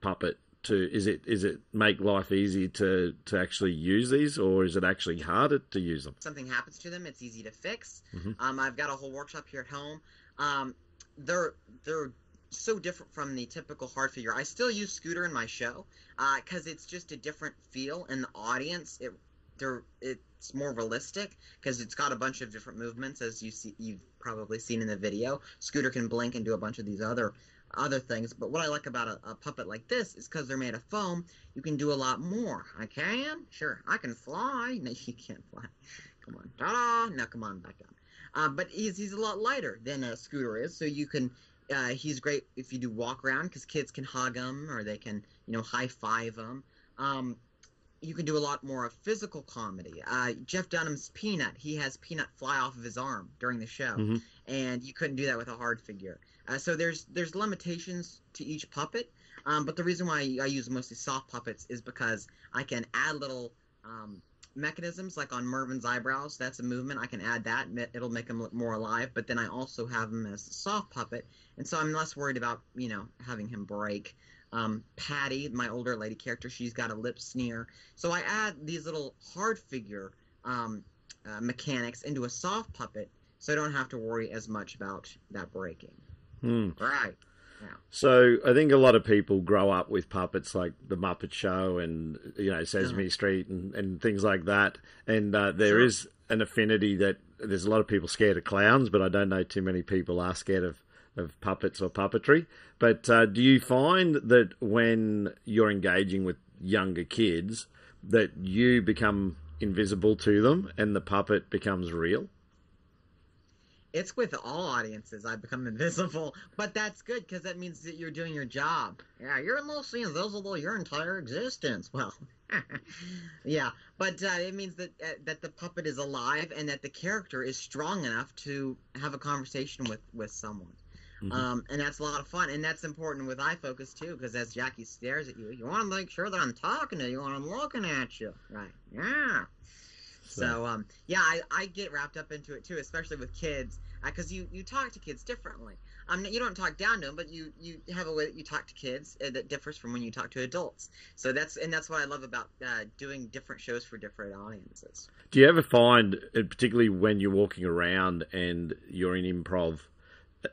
puppet? To is it is it make life easy to to actually use these, or is it actually harder to use them? something happens to them, it's easy to fix. Mhm. Um, I've got a whole workshop here at home. Um, they're they're so different from the typical hard figure. I still use Scooter in my show uh, because it's just a different feel, and the audience it they're it's more realistic because it's got a bunch of different movements as you see you've probably seen in the video. Scooter can blink and do a bunch of these other other things. But what I like about a, a puppet like this is because they're made of foam, you can do a lot more. I can, sure, I can fly. *laughs* No, you can't fly. Come on, ta-da! Now come on, back down. Uh, but he's he's a lot lighter than a scooter is, so you can. Uh, he's great if you do walk around because kids can hug him or they can you know high five him. Um, you can do a lot more of physical comedy. Uh, Jeff Dunham's Peanut, he has Peanut fly off of his arm during the show, Mhm. and you couldn't do that with a hard figure. Uh, so there's there's limitations to each puppet, um, but the reason why I use mostly soft puppets is because I can add little um, mechanisms, like on Mervin's eyebrows. That's a movement. I can add that, it- it'll make him look more alive. But then I also have him as a soft puppet, and so I'm less worried about you know having him break. Um, Patty, my older lady character, she's got a lip sneer. So I add these little hard figure um, uh, mechanics into a soft puppet, so I don't have to worry as much about that breaking. Hmm. Right. So I think a lot of people grow up with puppets like the Muppet Show and you know Sesame Uh-huh. Street and, and things like that. And uh, there is an affinity that there's a lot of people scared of clowns, but I don't know too many people are scared of, of puppets or puppetry. But uh, do you find that when you're engaging with younger kids that you become invisible to them and the puppet becomes real? It's with all audiences. I become *laughs* invisible, but that's good because that means that you're doing your job. Yeah, you're mostly invisible your entire existence. Well, *laughs* yeah, but uh, it means that uh, that the puppet is alive and that the character is strong enough to have a conversation with with someone. Mhm. Um, and that's a lot of fun, and that's important with eye focus too, because as Jackie stares at you, you want to make sure that I'm talking to you and I'm looking at you, right? Yeah. So um, yeah, I, I get wrapped up into it too, especially with kids, because you you talk to kids differently. Um, you don't talk down to them, but you you have a way that you talk to kids uh, that differs from when you talk to adults. So that's and that's what I love about uh, doing different shows for different audiences. Do you ever find, uh, particularly when you're walking around and you're in improv,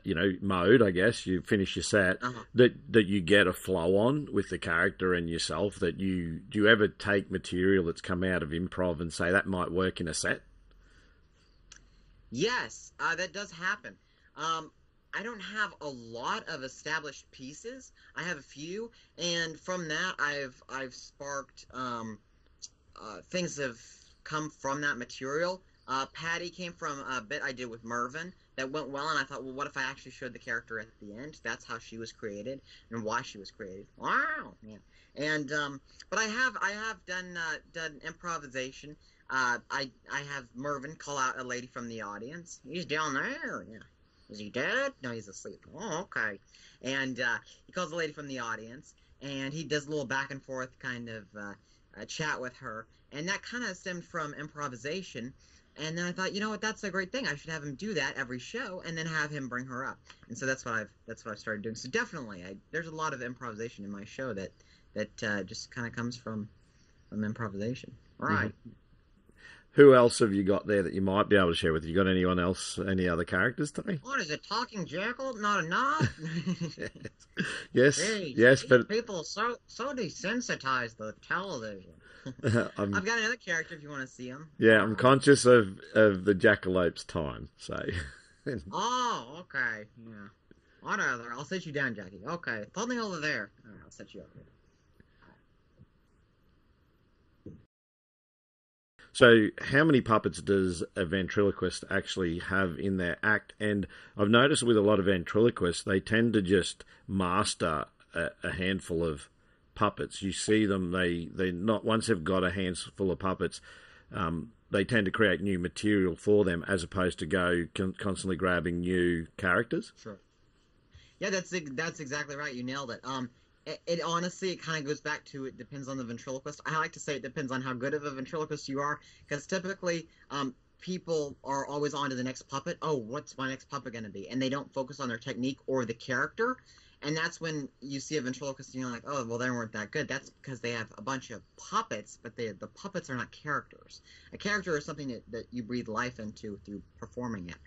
you know, mode, I guess, you finish your set, Uh-huh. that that you get a flow on with the character and yourself? That you do you ever take material that's come out of improv and say that might work in a set? Yes, uh, that does happen. Um, I don't have a lot of established pieces. I have a few, and from that, I've I've sparked um, uh, things have come from that material. Uh, Patty came from a bit I did with Mervyn that went well, and I thought, well, what if I actually showed the character at the end? That's how she was created and why she was created. Wow, yeah. And um, but I have I have done uh, done improvisation. Uh, I I have Mervin call out a lady from the audience. He's down there. Yeah. Is he dead? No, he's asleep. Oh, okay. And uh, he calls a lady from the audience, and he does a little back and forth kind of uh, chat with her, and that kind of stemmed from improvisation. And then I thought, you know what, that's a great thing. I should have him do that every show, and then have him bring her up. And so that's what I've that's what I've started doing. So definitely, I, there's a lot of improvisation in my show that that uh, just kind of comes from from improvisation. Right. Who else have you got there that you might be able to share with? You got anyone else? Any other characters today? What is it? Talking jackal? Not enough. *laughs* *laughs* Yes, Jeez, yes, but people so so desensitized to television. *laughs* I've got another character if you want to see him. yeah, I'm conscious of of the jackalope's time. So *laughs* Oh, okay. Yeah. Other? I'll set you down, Jackie. Okay. Something over there. Right, I'll set you up here. So, how many puppets does a ventriloquist actually have in their act? And I've noticed with a lot of ventriloquists, they tend to just master a, a handful of puppets. You see them; they they not once they've got a handful of puppets, um, they tend to create new material for them, as opposed to go con- constantly grabbing new characters. Sure. Yeah, that's that's exactly right. You nailed it. Um, it, it honestly it kind of goes back to it depends on the ventriloquist. I like to say it depends on how good of a ventriloquist you are, because typically, um, people are always on to the next puppet. Oh, what's my next puppet going to be? And they don't focus on their technique or the character. And that's when you see a ventriloquist and you're like, oh, well, they weren't that good. That's because they have a bunch of puppets, but they, the puppets are not characters. A character is something that, that you breathe life into through performing it.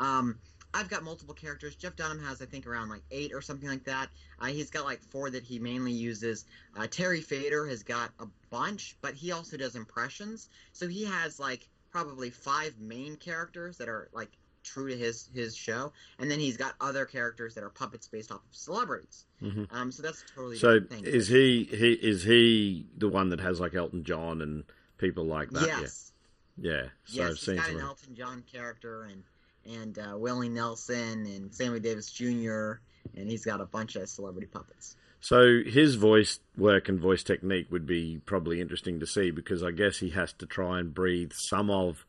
Um, I've got multiple characters. Jeff Dunham has, I think, around like eight or something like that. Uh, he's got like four that he mainly uses. Uh, Terry Fator has got a bunch, but he also does impressions. So he has like probably five main characters that are like true to his his show, and then he's got other characters that are puppets based off of celebrities. Mhm. Um, so that's totally So, is he he is he the one that has like Elton John and people like that? Yes. Yeah, yeah. So yes, I've he's seen got an Elton John character and and uh, Willie Nelson and Sammy Davis Jr. and he's got a bunch of celebrity puppets. So his voice work and voice technique would be probably interesting to see because I guess he has to try and breathe some of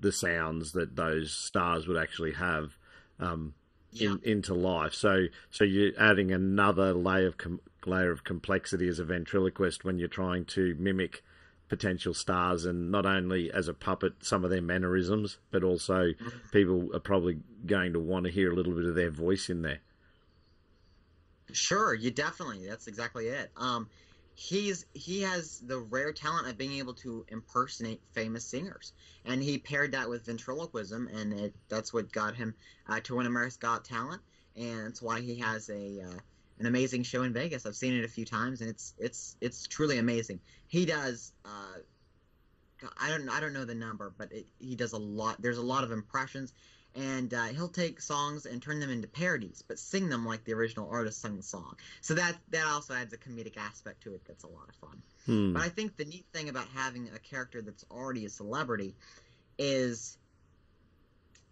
the sounds that those stars would actually have um, Yeah. in, into life. So so you're adding another layer of com- layer of complexity as a ventriloquist when you're trying to mimic potential stars and not only as a puppet some of their mannerisms but also people are probably going to want to hear a little bit of their voice in there Sure, you definitely. That's exactly it. Um, he's he has the rare talent of being able to impersonate famous singers, and he paired that with ventriloquism, and it, that's what got him uh, to win America's Got Talent, and it's why he has a uh, an amazing show in Vegas. I've seen it a few times, and it's it's it's truly amazing. He does. Uh, I don't I don't know the number, but it, he does a lot. There's a lot of impressions, and uh, he'll take songs and turn them into parodies, but sing them like the original artist sung the song. So that that also adds a comedic aspect to it. That's a lot of fun. Hmm. But I think the neat thing about having a character that's already a celebrity is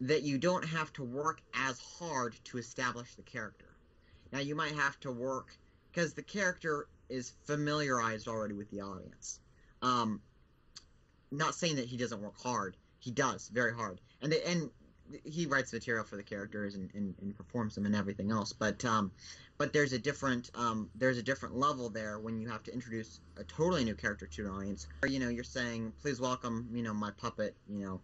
that you don't have to work as hard to establish the character. Now you might have to work because the character is familiarized already with the audience. Um, not saying that he doesn't work hard. He does very hard, and and he writes material for the characters and, and, and performs them and everything else. But um, but there's a different um, there's a different level there when you have to introduce a totally new character to an audience. Or, you know, you're saying, please welcome, you know, my puppet, you know,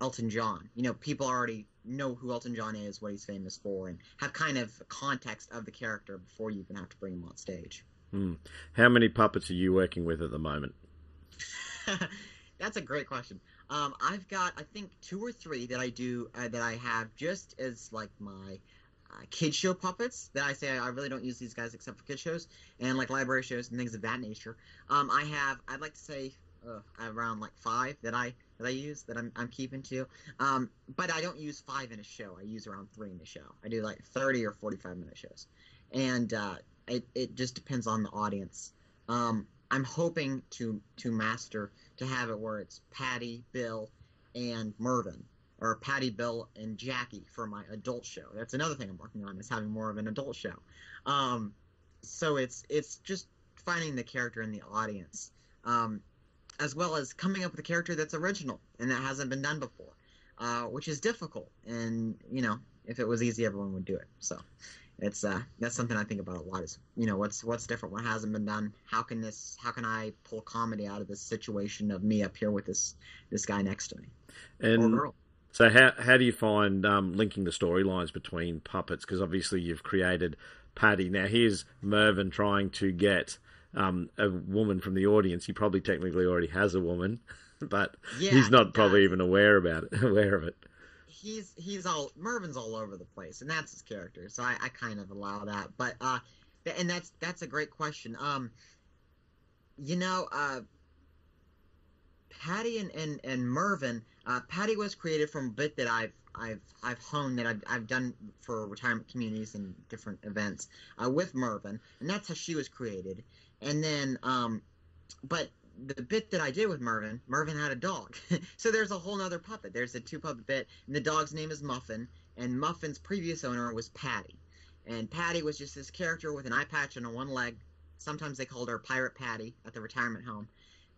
Elton John. You know, people already know who Elton John is, what he's famous for, and have kind of context of the character before you even have to bring him on stage. Hmm. How many puppets are you working with at the moment? *laughs* That's a great question. Um, I've got, I think, two or three that I do uh, that I have just as like my uh, kid show puppets that I say I really don't use these guys except for kid shows and like library shows and things of that nature. Um, I have, I'd like to say, uh, around like five that I that I use that I'm, I'm keeping to. Um, but I don't use five in a show. I use around three in a show. I do like 30 or 45 minute shows, and uh, it it just depends on the audience. Um, I'm hoping to to master to have it where it's Patty, Bill, and Mervin, or Patty, Bill, and Jackie for my adult show. That's another thing I'm working on is having more of an adult show. Um, so it's it's just finding the character in the audience, um, as well as coming up with a character that's original and that hasn't been done before, uh, which is difficult. And you know, if it was easy, everyone would do it. So it's uh that's something I think about a lot is you know what's what's different what hasn't been done how can this how can I pull comedy out of this situation of me up here with this this guy next to me And or girl so, how how do you find um, linking the storylines between puppets? Because obviously you've created Patty. Now here's Mervyn trying to get um, a woman from the audience. He probably technically already has a woman, *laughs* but Yeah, he's not probably even aware about it. *laughs* Aware of it. He's he's all Mervin's all over the place and that's his character so I, I kind of allow that but uh and that's that's a great question um you know uh Patty and, and, and Mervin, uh, Patty was created from a bit that I've I've I've honed that I've, I've done for retirement communities and different events uh, with Mervin, and that's how she was created. And then, um, but the bit that I did with Mervin, Mervin had a dog, *laughs* so there's a whole nother puppet. There's a two puppet bit, and the dog's name is Muffin, and Muffin's previous owner was Patty, and Patty was just this character with an eye patch and a one leg. Sometimes they called her Pirate Patty at the retirement home,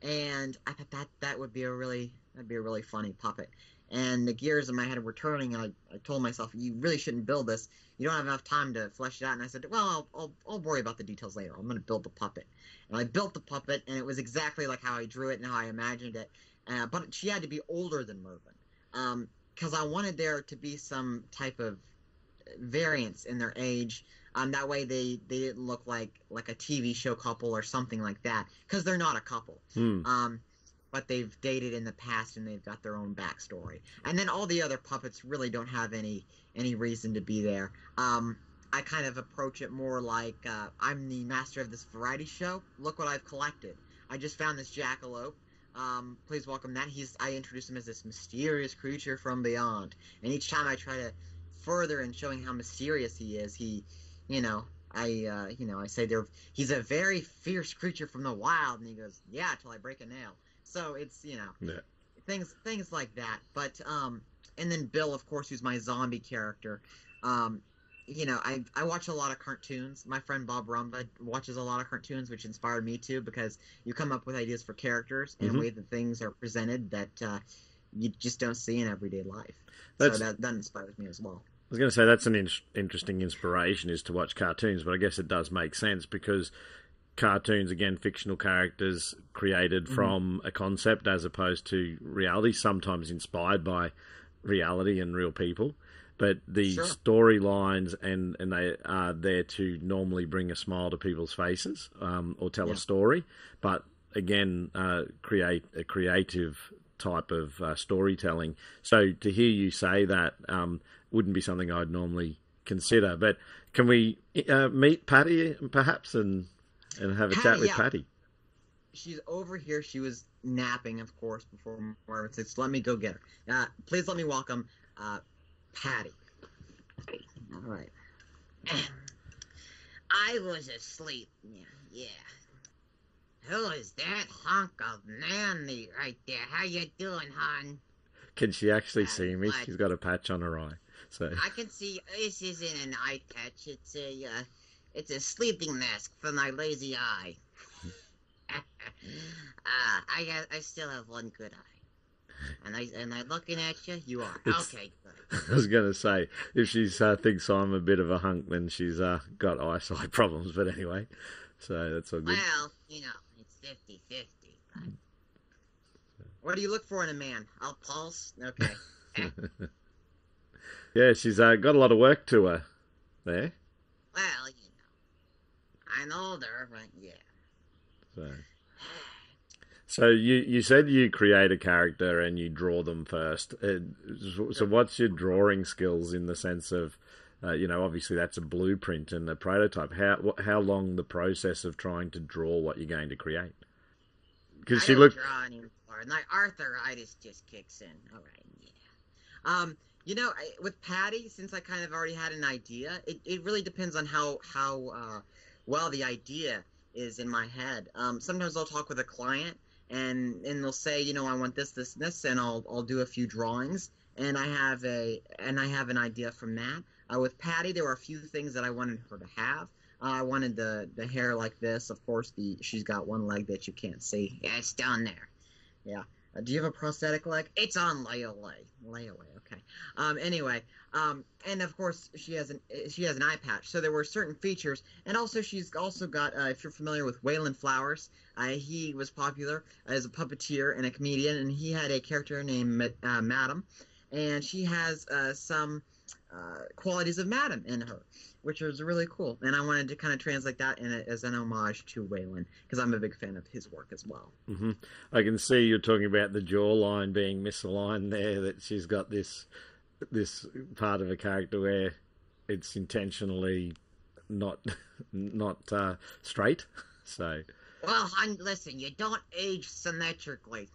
and I thought that that would be a really that'd be a really funny puppet. And the gears in my head were turning, and I, I told myself, you really shouldn't build this. You don't have enough time to flesh it out. And I said, well, I'll, I'll, I'll worry about the details later. I'm going to build the puppet. And I built the puppet, and it was exactly like how I drew it and how I imagined it. Uh, but she had to be older than Mervyn, because I wanted there to be some type of variance in their age. Um, that way they, they didn't look like like a TV show couple or something like that, because they're not a couple. Hmm. Um, but they've dated in the past and they've got their own backstory. And then all the other puppets really don't have any any reason to be there. Um, I kind of approach it more like uh, I'm the master of this variety show. Look what I've collected. I just found this jackalope. Um, please welcome that. He's I introduce him as this mysterious creature from beyond. And each time I try to further in showing how mysterious he is, he, you know, I uh, you know I say there he's a very fierce creature from the wild, and he goes, yeah, till I break a nail. So it's you know Yeah. things things like that. But um, and then Bill, of course, who's my zombie character. Um, you know, I I watch a lot of cartoons. My friend Bob Rumba watches a lot of cartoons, which inspired me too because you come up with ideas for characters and Mhm. way that things are presented that uh, you just don't see in everyday life. That's- so that that inspires me as well. I was going to say that's an in- interesting inspiration is to watch cartoons, but I guess it does make sense because cartoons, again, fictional characters created from a concept as opposed to reality, sometimes inspired by reality and real people. but the Sure. storylines and and they are there to normally bring a smile to people's faces um, or tell Yeah. a story, but again, uh, create a creative type of uh, storytelling. So to hear you say that um, wouldn't be something I'd normally consider. But can we uh, meet Patty perhaps and and have a chat with yeah. Patty? She's over here. She was napping, of course, before Marvin said, so let me go get her. Uh, please let me welcome uh, Patty. All right. *clears throat* I was asleep. Yeah, yeah. Who is that hunk of man meat right there? How you doing, hon? Can she actually Patty, see me? what? She's got a patch on her eye. So I can see this isn't an eye patch. It's a uh, it's a sleeping mask for my lazy eye. *laughs* uh, I got, I still have one good eye. And I and I looking at you. You are It's- okay. Good. *laughs* I was going to say, if she uh, thinks I'm a bit of a hunk, then she's uh, got eyesight *laughs* problems. But anyway, so that's all good. Well, you know, it's 50-50. But What do you look for in a man? I'll pulse. Okay. Yeah, she's uh, got a lot of work to her there. well, you know, I'm older, but yeah. So, so you you said you create a character and you draw them first. Uh, so- what's your drawing skills in the sense of, uh, you know, obviously that's a blueprint and a prototype. How how long the process of trying to draw what you're going to create? Because she looked. draw anymore. My arthritis just kicks in. All right, yeah. Um, you know, I, with Patty, since I kind of already had an idea, it, it really depends on how how uh, well the idea is in my head. Um, sometimes I'll talk with a client, and and they'll say, you know, I want this, this, and this, and I'll I'll do a few drawings, and I have a and I have an idea from that. Uh, with Patty, there were a few things that I wanted her to have. Uh, I wanted the the hair like this. Of course, the she's got one leg that you can't see. Yeah, it's down there. Uh, do you have a prosthetic leg? It's on layaway. layaway okay. Um anyway um and of course she has an she has an eye patch. So there were certain features. And also she's also got uh, if you're familiar with Wayland Flowers uh, he was popular as a puppeteer and a comedian. And he had a character named uh, Madam. And she has uh, some uh, qualities of Madam in her which was really cool and I wanted to kind of translate that in a, as an homage to Wayland because I'm a big fan of his work as well hmm I can see you're talking about the jawline being misaligned there. That she's got this this part of a character where it's intentionally not not uh, straight. So Well, hon, listen, you don't age symmetrically.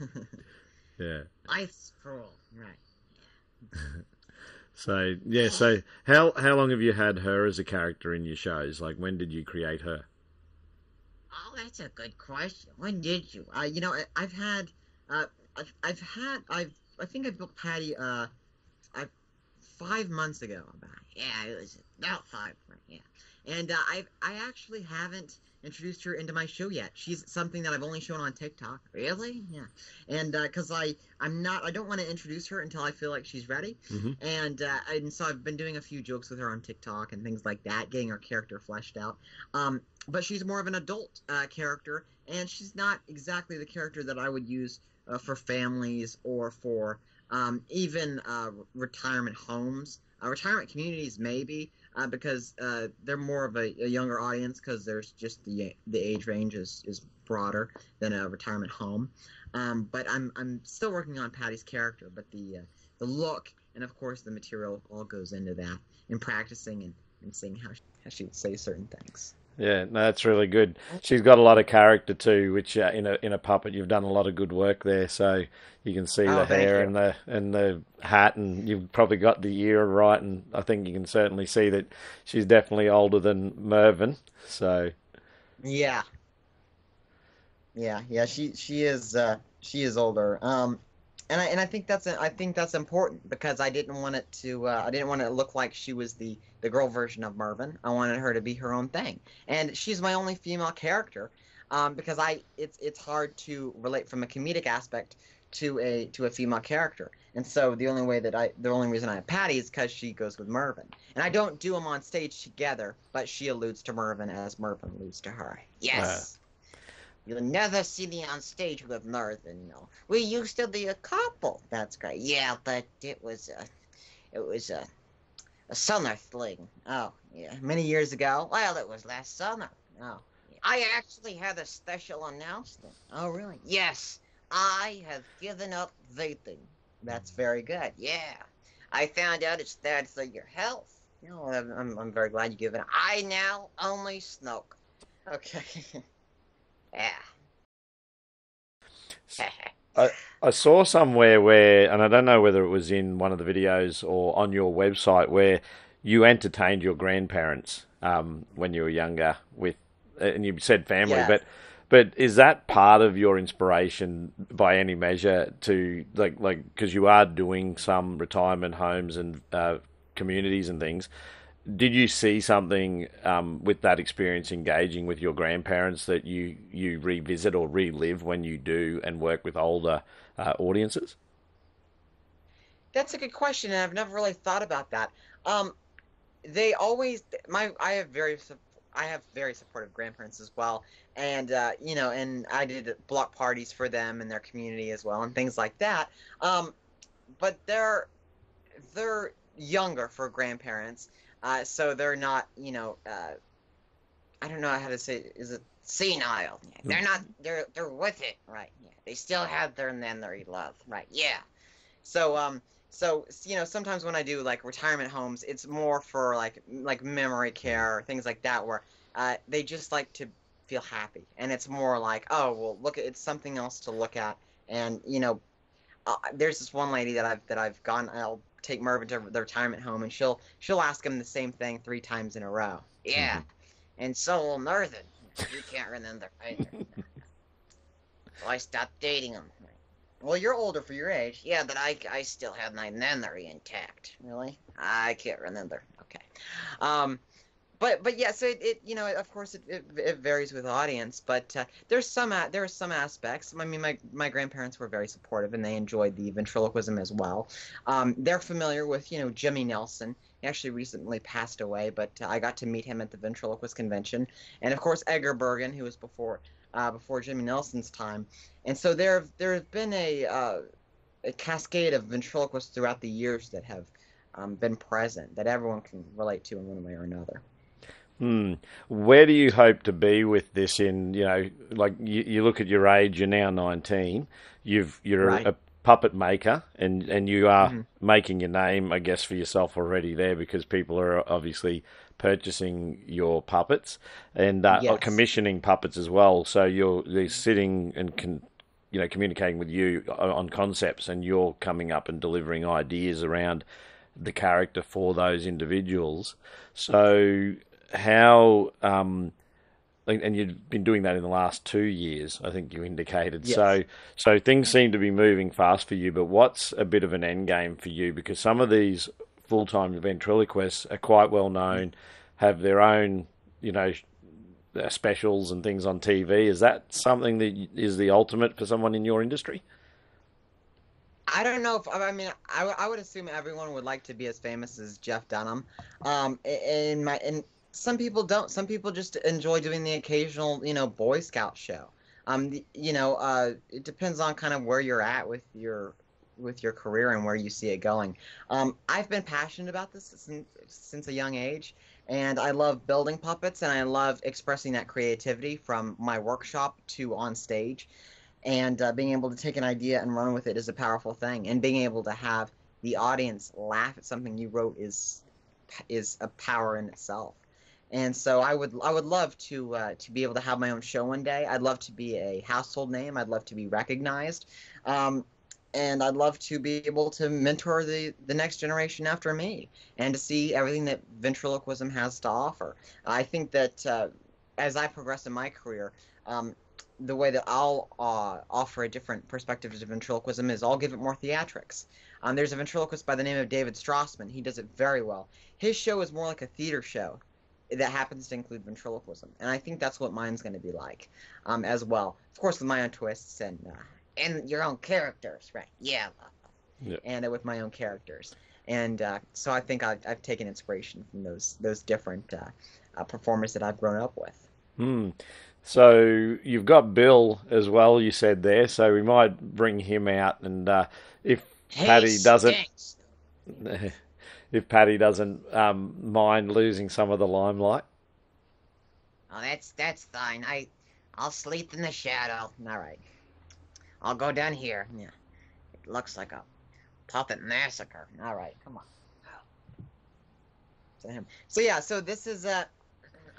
*laughs* yeah. Life's cruel. Right. *laughs* So yeah. So how how long have you had her as a character in your shows? Like when did you create her? Oh, that's a good question. When did you? Uh, you know, I, I've had, uh, I've, I've had, I've, I think I built Patty, uh, I, five months ago. About Yeah, it was about five. Yeah. and uh, I, I actually haven't introduced her into my show yet. She's something that I've only shown on TikTok. Really? Yeah, and because I, I'm not, I don't want to introduce her until I feel like she's ready. Mhm. And uh, and so I've been doing a few jokes with her on TikTok and things like that, getting her character fleshed out. Um, but she's more of an adult uh, character, and she's not exactly the character that I would use uh, for families or for um, even uh, retirement homes, uh, retirement communities, maybe. Uh, because uh, they're more of a, a younger audience because there's just the the age range is, is broader than a retirement home. Um, but I'm I'm still working on Patty's character, but the uh, the look and of course the material all goes into that in practicing and, and seeing how she, how she would say certain things. Yeah, no, that's really good. She's got a lot of character too, which uh, in a in a puppet you've done a lot of good work there. So you can see Oh, the hair you. and the and the hat, and you've probably got the ear right. And I think you can certainly see that she's definitely older than Mervyn. So Yeah. Yeah, yeah, she she is uh she is older. Um and I and I think that's I think that's important because I didn't want it to uh, I didn't want it to look like she was the the girl version of Mervin. I wanted her to be her own thing. And she's my only female character um because I it's it's hard to relate from a comedic aspect to a to a female character. And so the only way that I the only reason I have Patty is cuz she goes with Mervin, And I don't do them on stage together, but she alludes to Mervin as Mervin alludes to her. Yes. You'll never see me on stage with Mervyn, no. We used to be a couple. That's great. Yeah, but it was, a, it was a a summer fling. Oh, yeah, many years ago. Well, it was last summer. Oh, I actually had a special announcement. Oh, really? Yes, I have given up vaping. That's very good. Yeah, I found out it's bad for your health. You know, I'm, I'm, I'm very glad you give it. up. I now only smoke. Okay. *laughs* Yeah. *laughs* I saw somewhere where, and I don't know whether it was in one of the videos or on your website, where you entertained your grandparents um, when you were younger with, and you said family, Yeah. but but is that part of your inspiration by any measure to like like because you are doing some retirement homes and uh, communities and things? Did you see something um, with that experience engaging with your grandparents that you you revisit or relive when you do and work with older uh, audiences? That's a good question, and I've never really thought about that. Um, they always my I have very I have very supportive grandparents as well, and uh, you know, and I did block parties for them and their community as well, and things like that. Um, but they're they're younger for grandparents, uh, so they're not you know uh, I don't know how to say is it Senile. Yeah, they're not. They're they're with it, right? Yeah, they still have their memory love, right? Yeah. So um so you know sometimes when I do like retirement homes, it's more for like like memory care or things like that where uh, they just like to feel happy, and it's more like oh well look it's something else to look at, and you know uh, there's this one lady that I've that I've gone I'll take Mervyn to the retirement home and she'll she'll ask him the same thing three times in a row. Yeah. And so will Mervyn. You can't remember either. *laughs* so I stopped dating him. Well, you're older for your age. Yeah, but I, I still have my memory intact. Really? I can't remember. Okay. Um, but but yeah, so it, it you know of course it, it, it varies with audience, but uh, there's some there are some aspects. I mean, my my grandparents were very supportive and they enjoyed the ventriloquism as well. Um, they're familiar with you know Jimmy Nelson. He actually recently passed away, but uh, I got to meet him at the ventriloquist convention, and of course Edgar Bergen, who was before uh, before Jimmy Nelson's time. And so there there has been a uh, a cascade of ventriloquists throughout the years that have um, been present that everyone can relate to in one way or another. Hmm. Where do you hope to be with this? In you know, like you, you look at your age, you're now 19. You've you're Right. a puppet maker, and and you are Mhm. making your name, I guess, for yourself already there because people are obviously purchasing your puppets and uh, Yes. commissioning puppets as well. So you're they're sitting and can. You know, communicating with you on on concepts, and you're coming up and delivering ideas around the character for those individuals. So, how um, and you've been doing that in the last two years, I think you indicated. Yes. So, so things seem to be moving fast for you. But what's a bit of an end game for you? Because some of these full-time ventriloquists are quite well known, have their own, you know, uh, specials and things on TV. Is that something that is the ultimate for someone in your industry? I don't know if I mean I, w- I would assume everyone would like to be as famous as Jeff Dunham. Um, in my and some people don't. Some people just enjoy doing the occasional you know Boy Scout show. Um, you know, uh, it depends on kind of where you're at with your with your career and where you see it going. Um, I've been passionate about this since since a young age, and I love building puppets and I love expressing that creativity from my workshop to on stage and uh, being able to take an idea and run with it is a powerful thing and being able to have the audience laugh at something you wrote is is a power in itself and so i would i would love to uh, to be able to have my own show one day i'd love to be a household name i'd love to be recognized um, and i'd love to be able to mentor the the next generation after me and to see everything that ventriloquism has to offer i think that uh, as i progress in my career um, the way that I'll uh, offer a different perspective to ventriloquism is I'll give it more theatrics. Um, there's a ventriloquist by the name of David Strassman. He does it very well. His show is more like a theater show that happens to include ventriloquism, and I think that's what mine's going to be like um, as well. Of course, with my own twists and uh, And your own characters, right? Yeah. and uh, with my own characters, and uh, so I think I've, I've taken inspiration from those those different uh, uh, performers that I've grown up with. Hmm. So you've got Bill as well. You said there, so we might bring him out, and uh, if He Patty doesn't. *laughs* if Patty doesn't um, mind losing some of the limelight. Oh, that's that's fine. I, I'll sleep in the shadow. All right. I'll go down here. Yeah. It looks like a puppet massacre. All right, come on. So yeah, so this is uh,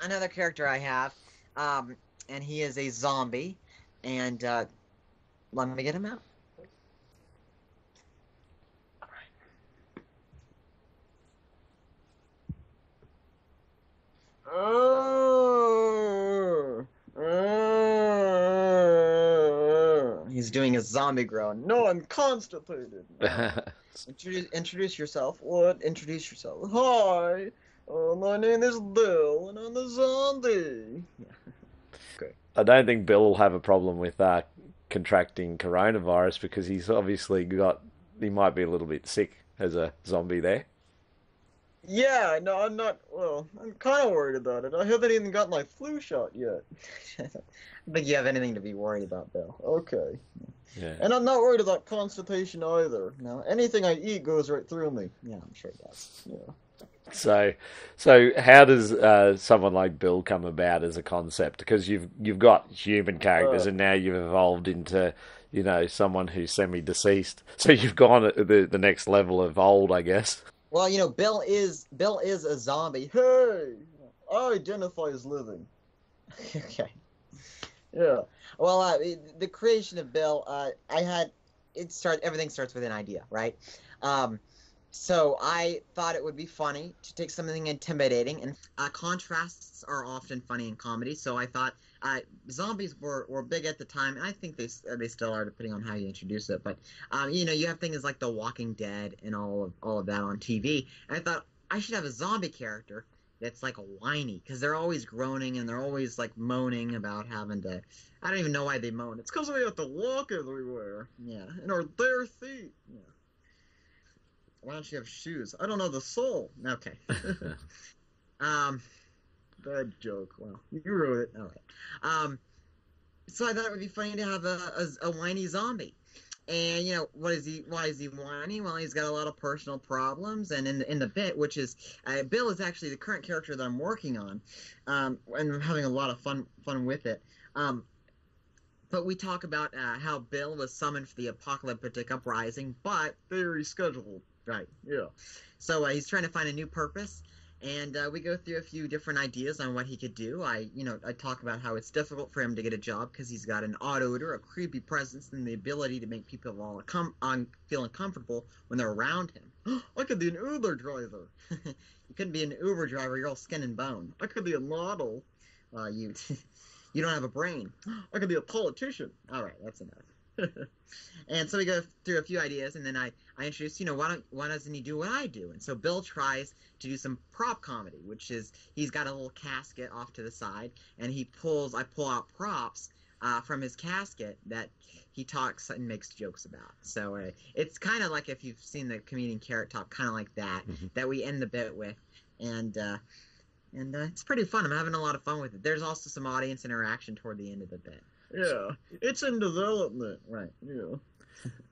another character I have, um, and he is a zombie, and uh, let me get him out. He's doing a zombie groan. No, I'm constipated. *laughs* Introduce, introduce yourself. What? Introduce yourself. Hi. Uh, my name is Bill, and I'm a zombie. *laughs* I don't think Bill will have a problem with uh, contracting coronavirus because he's obviously got. He might be a little bit sick as a zombie there. Yeah, no, I'm not. Well, I'm kind of worried about it. I haven't even got my flu shot yet. I don't think you have anything to be worried about, Bill. Okay. Yeah. And I'm not worried about constipation either. No, anything I eat goes right through me. Yeah, I'm sure it does. Yeah. So, so how does uh, someone like Bill come about as a concept? Because you've you've got human characters, Uh. and now you've evolved into you know someone who's semi-deceased. *laughs* So you've gone the the next level of old, I guess. Well, you know, Bill is Bill is a zombie. Hey, I identify as living. *laughs* okay. Yeah. Well, uh, the creation of Bill, uh, I had it start. Everything starts with an idea, right? Um, so I thought it would be funny to take something intimidating, and uh, contrasts are often funny in comedy. So I thought uh, zombies were, were big at the time, and I think they uh, they still are, depending on how you introduce it. But um, you know, you have things like The Walking Dead and all of all of that on TV, and I thought I should have a zombie character that's like a whiny because they're always groaning and they're always like moaning about having to. I don't even know why they moan. It's because we have to walk everywhere. Yeah, and our bare feet. Yeah. Why don't you have shoes? I don't know the soul. Okay. *laughs* um, bad joke. Well, you wrote it. All right. Um, so I thought it would be funny to have a, a, a whiny zombie. And you know what is he? Why is he whiny? Well, he's got a lot of personal problems, and in the, in the bit, which is uh, Bill is actually the current character that I'm working on, um, and I'm having a lot of fun fun with it. Um, but we talk about uh, how Bill was summoned for the apocalyptic uprising, but they rescheduled. Right. Yeah. So uh, he's trying to find a new purpose, and uh, we go through a few different ideas on what he could do. I, you know, I talk about how it's difficult for him to get a job because he's got an odd odor, a creepy presence, and the ability to make people all com- un- feel uncomfortable when they're around him. *gasps* I could be an Uber driver. *laughs* you couldn't be an Uber driver. You're all skin and bone. I could be a model. Uh, you, *laughs* you don't have a brain. *gasps* I could be a politician. All right, that's enough. *laughs* and so we go through a few ideas, and then I, I introduce, you know, why don't why doesn't he do what I do? And so Bill tries to do some prop comedy, which is he's got a little casket off to the side, and he pulls I pull out props uh, from his casket that he talks and makes jokes about. So uh, it's kind of like if you've seen the comedian Carrot Top, kind of like that Mhm. that we end the bit with, and. Uh, and uh, it's pretty fun. I'm having a lot of fun with it. There's also some audience interaction toward the end of the bit. Yeah, it's in development. Right. Yeah.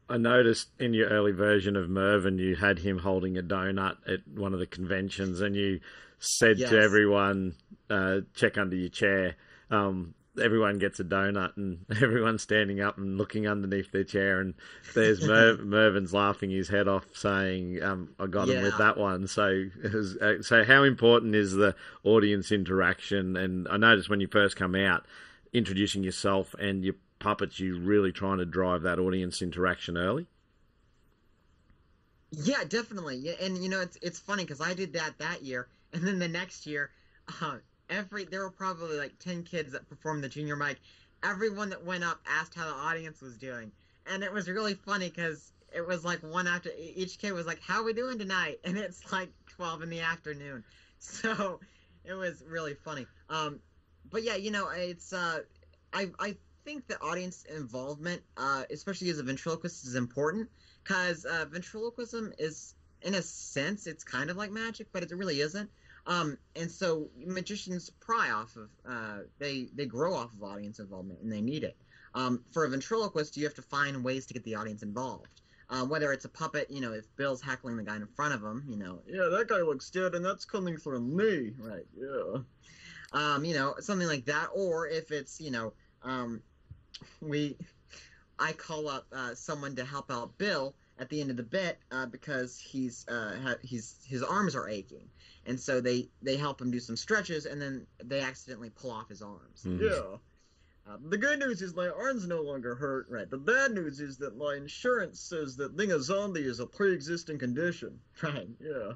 I noticed in your early version of Mervyn, you had him holding a donut at one of the conventions, and you said Yes. to everyone, uh, "Check under your chair." Um, everyone gets a donut, and *laughs* everyone's standing up and looking underneath their chair, and there's *laughs* Mer- Mervyn's laughing his head off, saying, um, "I got him with that one." So, was, uh, so how important is the audience interaction? And I noticed when you first come out, introducing yourself and your puppets, you really trying to drive that audience interaction early. Yeah, definitely. Yeah, and you know it's it's funny because I did that that year, and then the next year, uh, every there were probably like ten kids that performed the junior mic. Everyone that went up asked how the audience was doing, and it was really funny because it was like one after each kid was like, "How are we doing tonight?" *laughs* and it's like twelve in the afternoon, so it was really funny. Um, but yeah, you know, it's uh, I I think that audience involvement, uh, especially as a ventriloquist, is important because uh, ventriloquism is, in a sense, it's kind of like magic, but it really isn't. Um, and so magicians pry off of, uh, they they grow off of audience involvement, and they need it. Um, for a ventriloquist, you have to find ways to get the audience involved. Um, whether it's a puppet, you know, if Bill's heckling the guy in front of him, you know, yeah, that guy looks dead, and that's coming from me, right? Yeah. Um, you know, something like that, or if it's, you know, um, we, I call up uh, someone to help out Bill at the end of the bit uh, because he's uh, ha- he's his arms are aching, and so they they help him do some stretches, and then they accidentally pull off his arms. Mhm. Yeah. Uh, the good news is my arms no longer hurt. Right. The bad news is that my insurance says that being a zombie is a pre-existing condition. *laughs* Right. Yeah.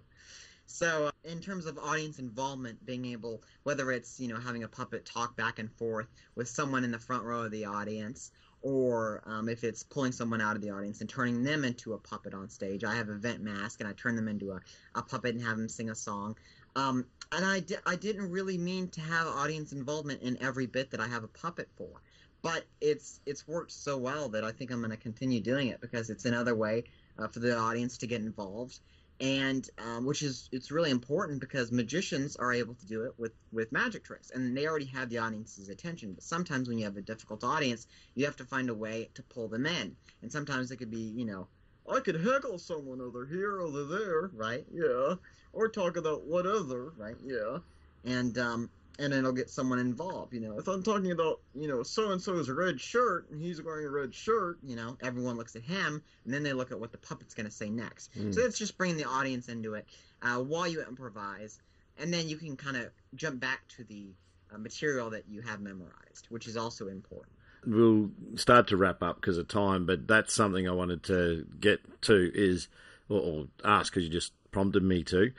So, uh, in terms of audience involvement, being able, whether it's you know having a puppet talk back and forth with someone in the front row of the audience, or um, if it's pulling someone out of the audience and turning them into a puppet on stage, I have a vent mask and I turn them into a, a puppet and have them sing a song. Um, and I, di- I didn't really mean to have audience involvement in every bit that I have a puppet for, but it's it's worked so well that I think I'm going to continue doing it because it's another way uh, for the audience to get involved, and um, which is it's really important because magicians are able to do it with with magic tricks, and they already have the audience's attention. But sometimes when you have a difficult audience, you have to find a way to pull them in, and sometimes it could be you know. I could heckle someone over here, over there, right? Yeah or talk about what other, right? Yeah, and um, and then it'll get someone involved. You know, if I'm talking about you know so and so's red shirt and he's wearing a red shirt, you know, everyone looks at him and then they look at what the puppet's gonna say next. Mm. So it's just bringing the audience into it uh, while you improvise, and then you can kind of jump back to the uh, material that you have memorized, which is also important. We'll start to wrap up because of time, but that's something I wanted to get to is, or, or ask because you just prompted me to.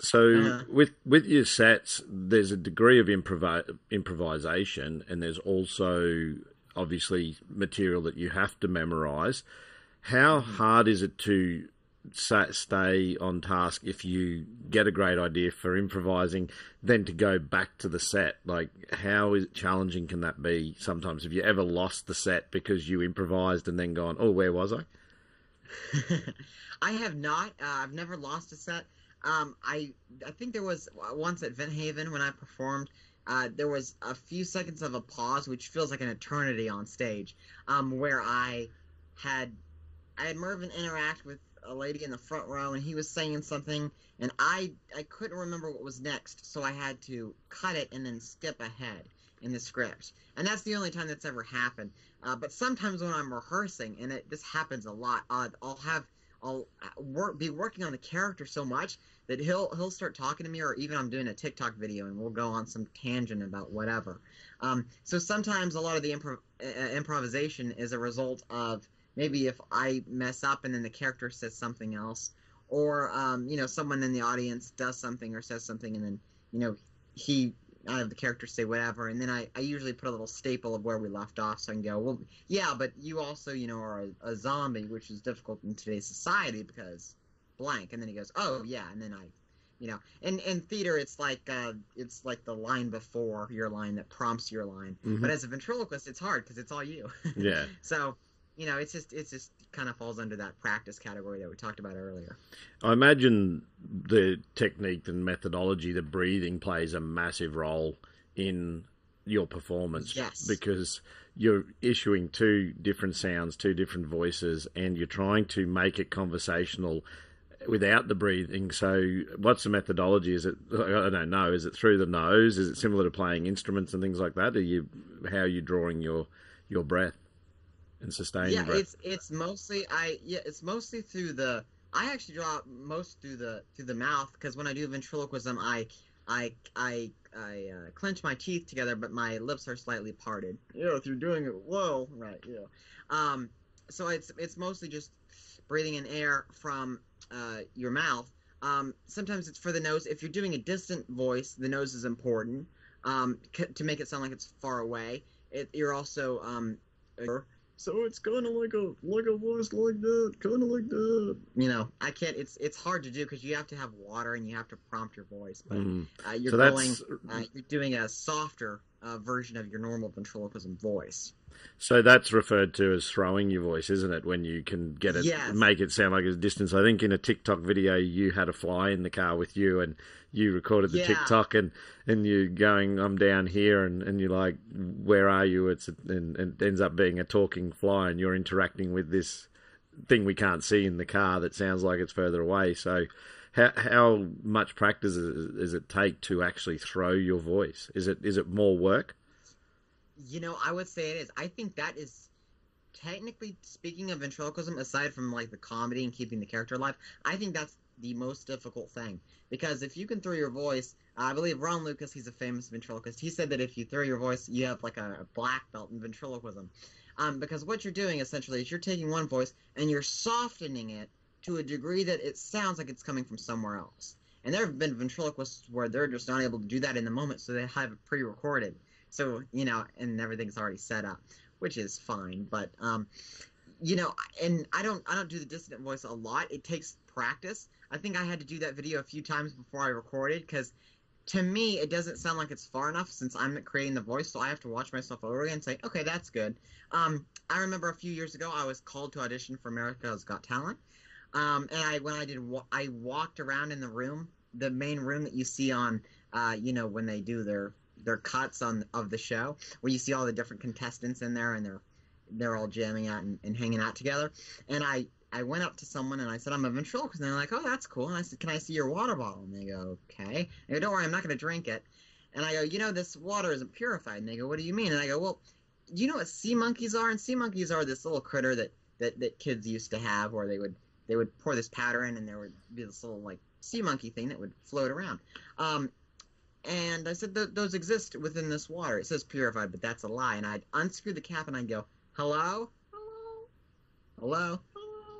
So Uh-huh. with with your sets, there's a degree of improv improvisation, and there's also obviously material that you have to memorize. How hard is it to stay on task if you get a great idea for improvising, then to go back to the set? Like, how is challenging can that be? Sometimes, have you ever lost the set because you improvised and then gone, "Oh, where was I?" *laughs* I have not. Uh, I've never lost a set. Um, I I think there was once at Vent Haven when I performed. Uh, there was a few seconds of a pause, which feels like an eternity on stage, um, where I had I had Mervin interact with a lady in the front row, and he was saying something, and I I couldn't remember what was next, so I had to cut it and then skip ahead in the script, and that's the only time that's ever happened. Uh, but sometimes when I'm rehearsing, and it, this happens a lot, uh, I'll have I'll uh, work be working on the character so much that he'll he'll start talking to me, or even I'm doing a TikTok video and we'll go on some tangent about whatever. Um, so sometimes a lot of the improv uh, improvisation is a result of maybe if I mess up and then the character says something else, or um, you know someone in the audience does something or says something and then you know he I have the character say whatever, and then I, I usually put a little staple of where we left off, so I can go, well, yeah, but you also, you know, are a, a zombie, which is difficult in today's society because blank, and then he goes, oh yeah, and then I, you know, in in theater, it's like uh, it's like the line before your line that prompts your line, Mhm. but as a ventriloquist, it's hard because it's all you. *laughs* Yeah. so, you know, it's just it's just kind of falls under that practice category that we talked about earlier. I imagine the technique and methodology, the breathing plays a massive role in your performance. Yes. Because you're issuing two different sounds, two different voices, and you're trying to make it conversational without the breathing. So, what's the methodology? Is it I don't know. Is it through the nose? Is it similar to playing instruments and things like that? Are you how are you drawing your your breath and sustaining yeah, breath? it's it's mostly I yeah it's mostly through the I actually draw most through the through the mouth because when I do ventriloquism I I I I uh, clench my teeth together but my lips are slightly parted. Yeah, if you're doing it well, right? Yeah. Um, so it's it's mostly just breathing in air from uh, your mouth. Um, sometimes it's for the nose. If you're doing a distant voice, the nose is important um, c- to make it sound like it's far away. It, you're also um, so it's kind of like a like a voice like that, kind of like that. You know, I can't. It's it's hard to do because you have to have water and you have to prompt your voice. But Mhm. uh, you're So going, uh, you're doing a softer uh, version of your normal ventriloquism voice. So that's referred to as throwing your voice, isn't it? When you can get it, Yes. make it sound like it's distance. I think in a TikTok video, you had a fly in the car with you, and you recorded the Yeah. TikTok, and and you going, "I'm down here," and, and you're like, "Where are you?" It's a, and, and it ends up being a talking fly, and you're interacting with this thing we can't see in the car that sounds like it's further away. So, how how much practice does it take to actually throw your voice? Is it is it more work? You know, I would say it is. I think that is technically speaking of ventriloquism, aside from like the comedy and keeping the character alive, I think that's the most difficult thing because if you can throw your voice, I believe Ron Lucas, he's a famous ventriloquist. He said that if you throw your voice, you have like a, black belt in ventriloquism. Um, because what you're doing essentially is you're taking one voice and you're softening it to a degree that it sounds like it's coming from somewhere else. And there have been ventriloquists where they're just not able to do that in the moment, so they have it pre-recorded. So you know, and everything's already set up, which is fine. But um, you know, and I don't I don't do the distant voice a lot. It takes practice. I think I had to do that video a few times before I recorded because to me it doesn't sound like it's far enough since I'm creating the voice, so I have to watch myself over again and say, okay, that's good. Um, I remember a few years ago I was called to audition for America's Got Talent, um, and I when I did I walked around in the room, the main room that you see on, uh, you know, when they do their their cuts on of the show, where you see all the different contestants in there and they're they're all jamming out and, and hanging out together, and I I went up to someone and I said, I'm a ventriloquist. And they're like, oh, that's cool. And I said, can I see your water bottle? And they go, okay. And I go, don't worry, I'm not going to drink it. And I go, you know, this water isn't purified. And they go, what do you mean? And I go, well, do you know what sea monkeys are? And sea monkeys are this little critter that, that, that kids used to have where they would they would pour this powder in and there would be this little like sea monkey thing that would float around. Um, and I said, those exist within this water. It says purified, but that's a lie. And I'd unscrew the cap and I'd go, hello? Hello? Hello? Hello?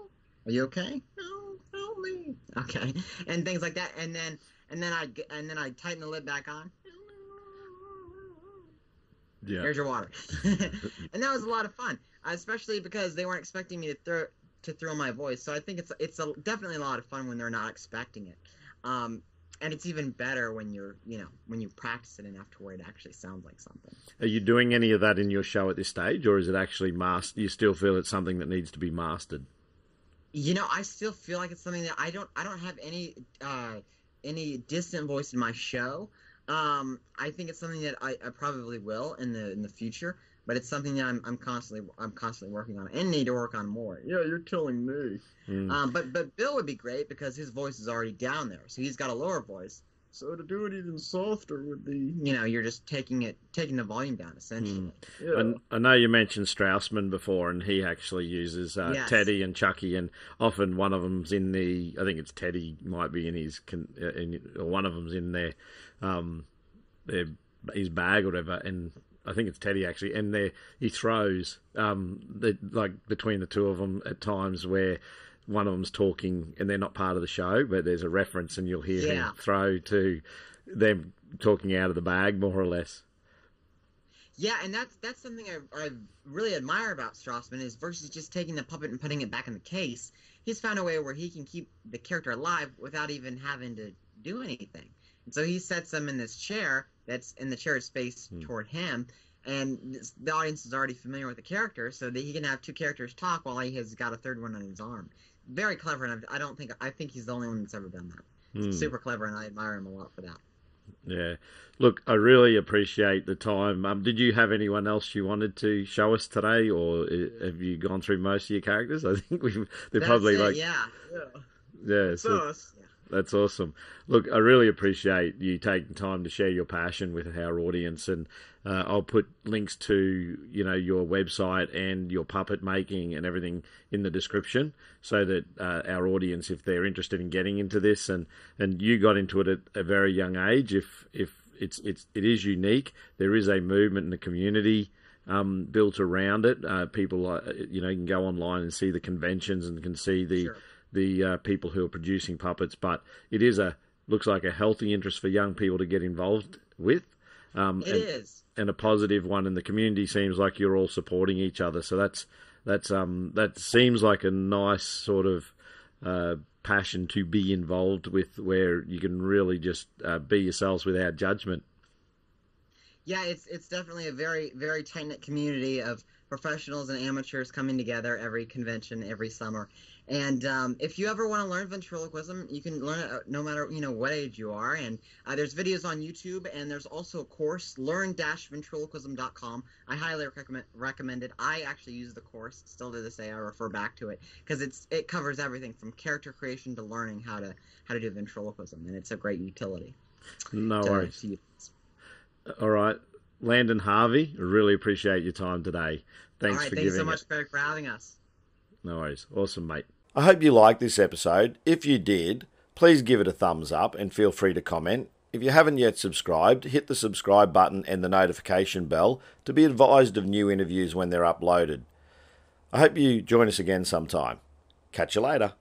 Are you okay? No, help me. Okay, and things like that, and then and then I and then I tighten the lid back on. Yeah. Here's your water, *laughs* and that was a lot of fun, especially because they weren't expecting me to throw to throw my voice. So I think it's it's a, definitely a lot of fun when they're not expecting it. Um, and it's even better when you're you know when you practice it enough to where it actually sounds like something. Are you doing any of that in your show at this stage or is it actually mastered you still feel it's something that needs to be mastered? You know, I still feel like it's something that I don't I don't have any uh, any distant voice in my show. Um, I think it's something that I, I, probably will in the in the future, but it's something that I'm, I'm constantly I'm constantly working on and need to work on more. Yeah, you're killing me. Mm. Um, but but Bill would be great because his voice is already down there, so he's got a lower voice. So to do it even softer would be, you know, you're just taking it, taking the volume down essentially. Mm. Yeah. And I know you mentioned Strassman before, and he actually uses uh, yes. Teddy and Chucky, and often one of them's in the, I think it's Teddy might be in his, uh, in, or one of them's in their, um, their his bag or whatever, and I think it's Teddy actually, and there he throws um, the, like between the two of them at times where one of them's talking and they're not part of the show, but there's a reference and you'll hear yeah. him throw to them talking out of the bag, more or less. Yeah, and that's that's something I, I really admire about Strassman is versus just taking the puppet and putting it back in the case. He's found a way where he can keep the character alive without even having to do anything. And so he sets them in this chair that's in the chair space hmm. toward him, and the audience is already familiar with the character, so that he can have two characters talk while he has got a third one on his arm very clever, and I don't think I think he's the only one that's ever done that. Mm. Super clever, and I admire him a lot for that. Yeah, look, I really appreciate the time. Um, did you have anyone else you wanted to show us today, or have you gone through most of your characters? *laughs* I think we they're that's probably it, like yeah, yeah, yeah. So, that's awesome. Look, I really appreciate you taking time to share your passion with our audience, and uh, I'll put links to you know your website and your puppet making and everything in the description, so that uh, our audience, if they're interested in getting into this, and and you got into it at a very young age, if if it's it's it is unique, there is a movement in the community. Um, built around it, uh, people, uh, you know, you can go online and see the conventions and can see the sure the uh, people who are producing puppets, but it is a looks like a healthy interest for young people to get involved with. Um, it and, is. and, a positive one, and the community seems like you're all supporting each other. So that's that's um that seems like a nice sort of uh, passion to be involved with, where you can really just uh, be yourselves without judgment. Yeah, it's it's definitely a very very tight knit community of professionals and amateurs coming together every convention every summer. And um, if you ever want to learn ventriloquism, you can learn it no matter you know what age you are. And uh, there's videos on YouTube, and there's also a course, learn-ventriloquism.com. I highly recommend recommend it. I actually use the course still to this day. I refer back to it because it's it covers everything from character creation to learning how to how to do ventriloquism, and it's a great utility. No to- worries. to. All right. Landon Harvey, really appreciate your time today. Thanks All right, for thank you giving so much, it. Craig, for having us. No worries. Awesome, mate. I hope you liked this episode. If you did, please give it a thumbs up and feel free to comment. If you haven't yet subscribed, hit the subscribe button and the notification bell to be advised of new interviews when they're uploaded. I hope you join us again sometime. Catch you later.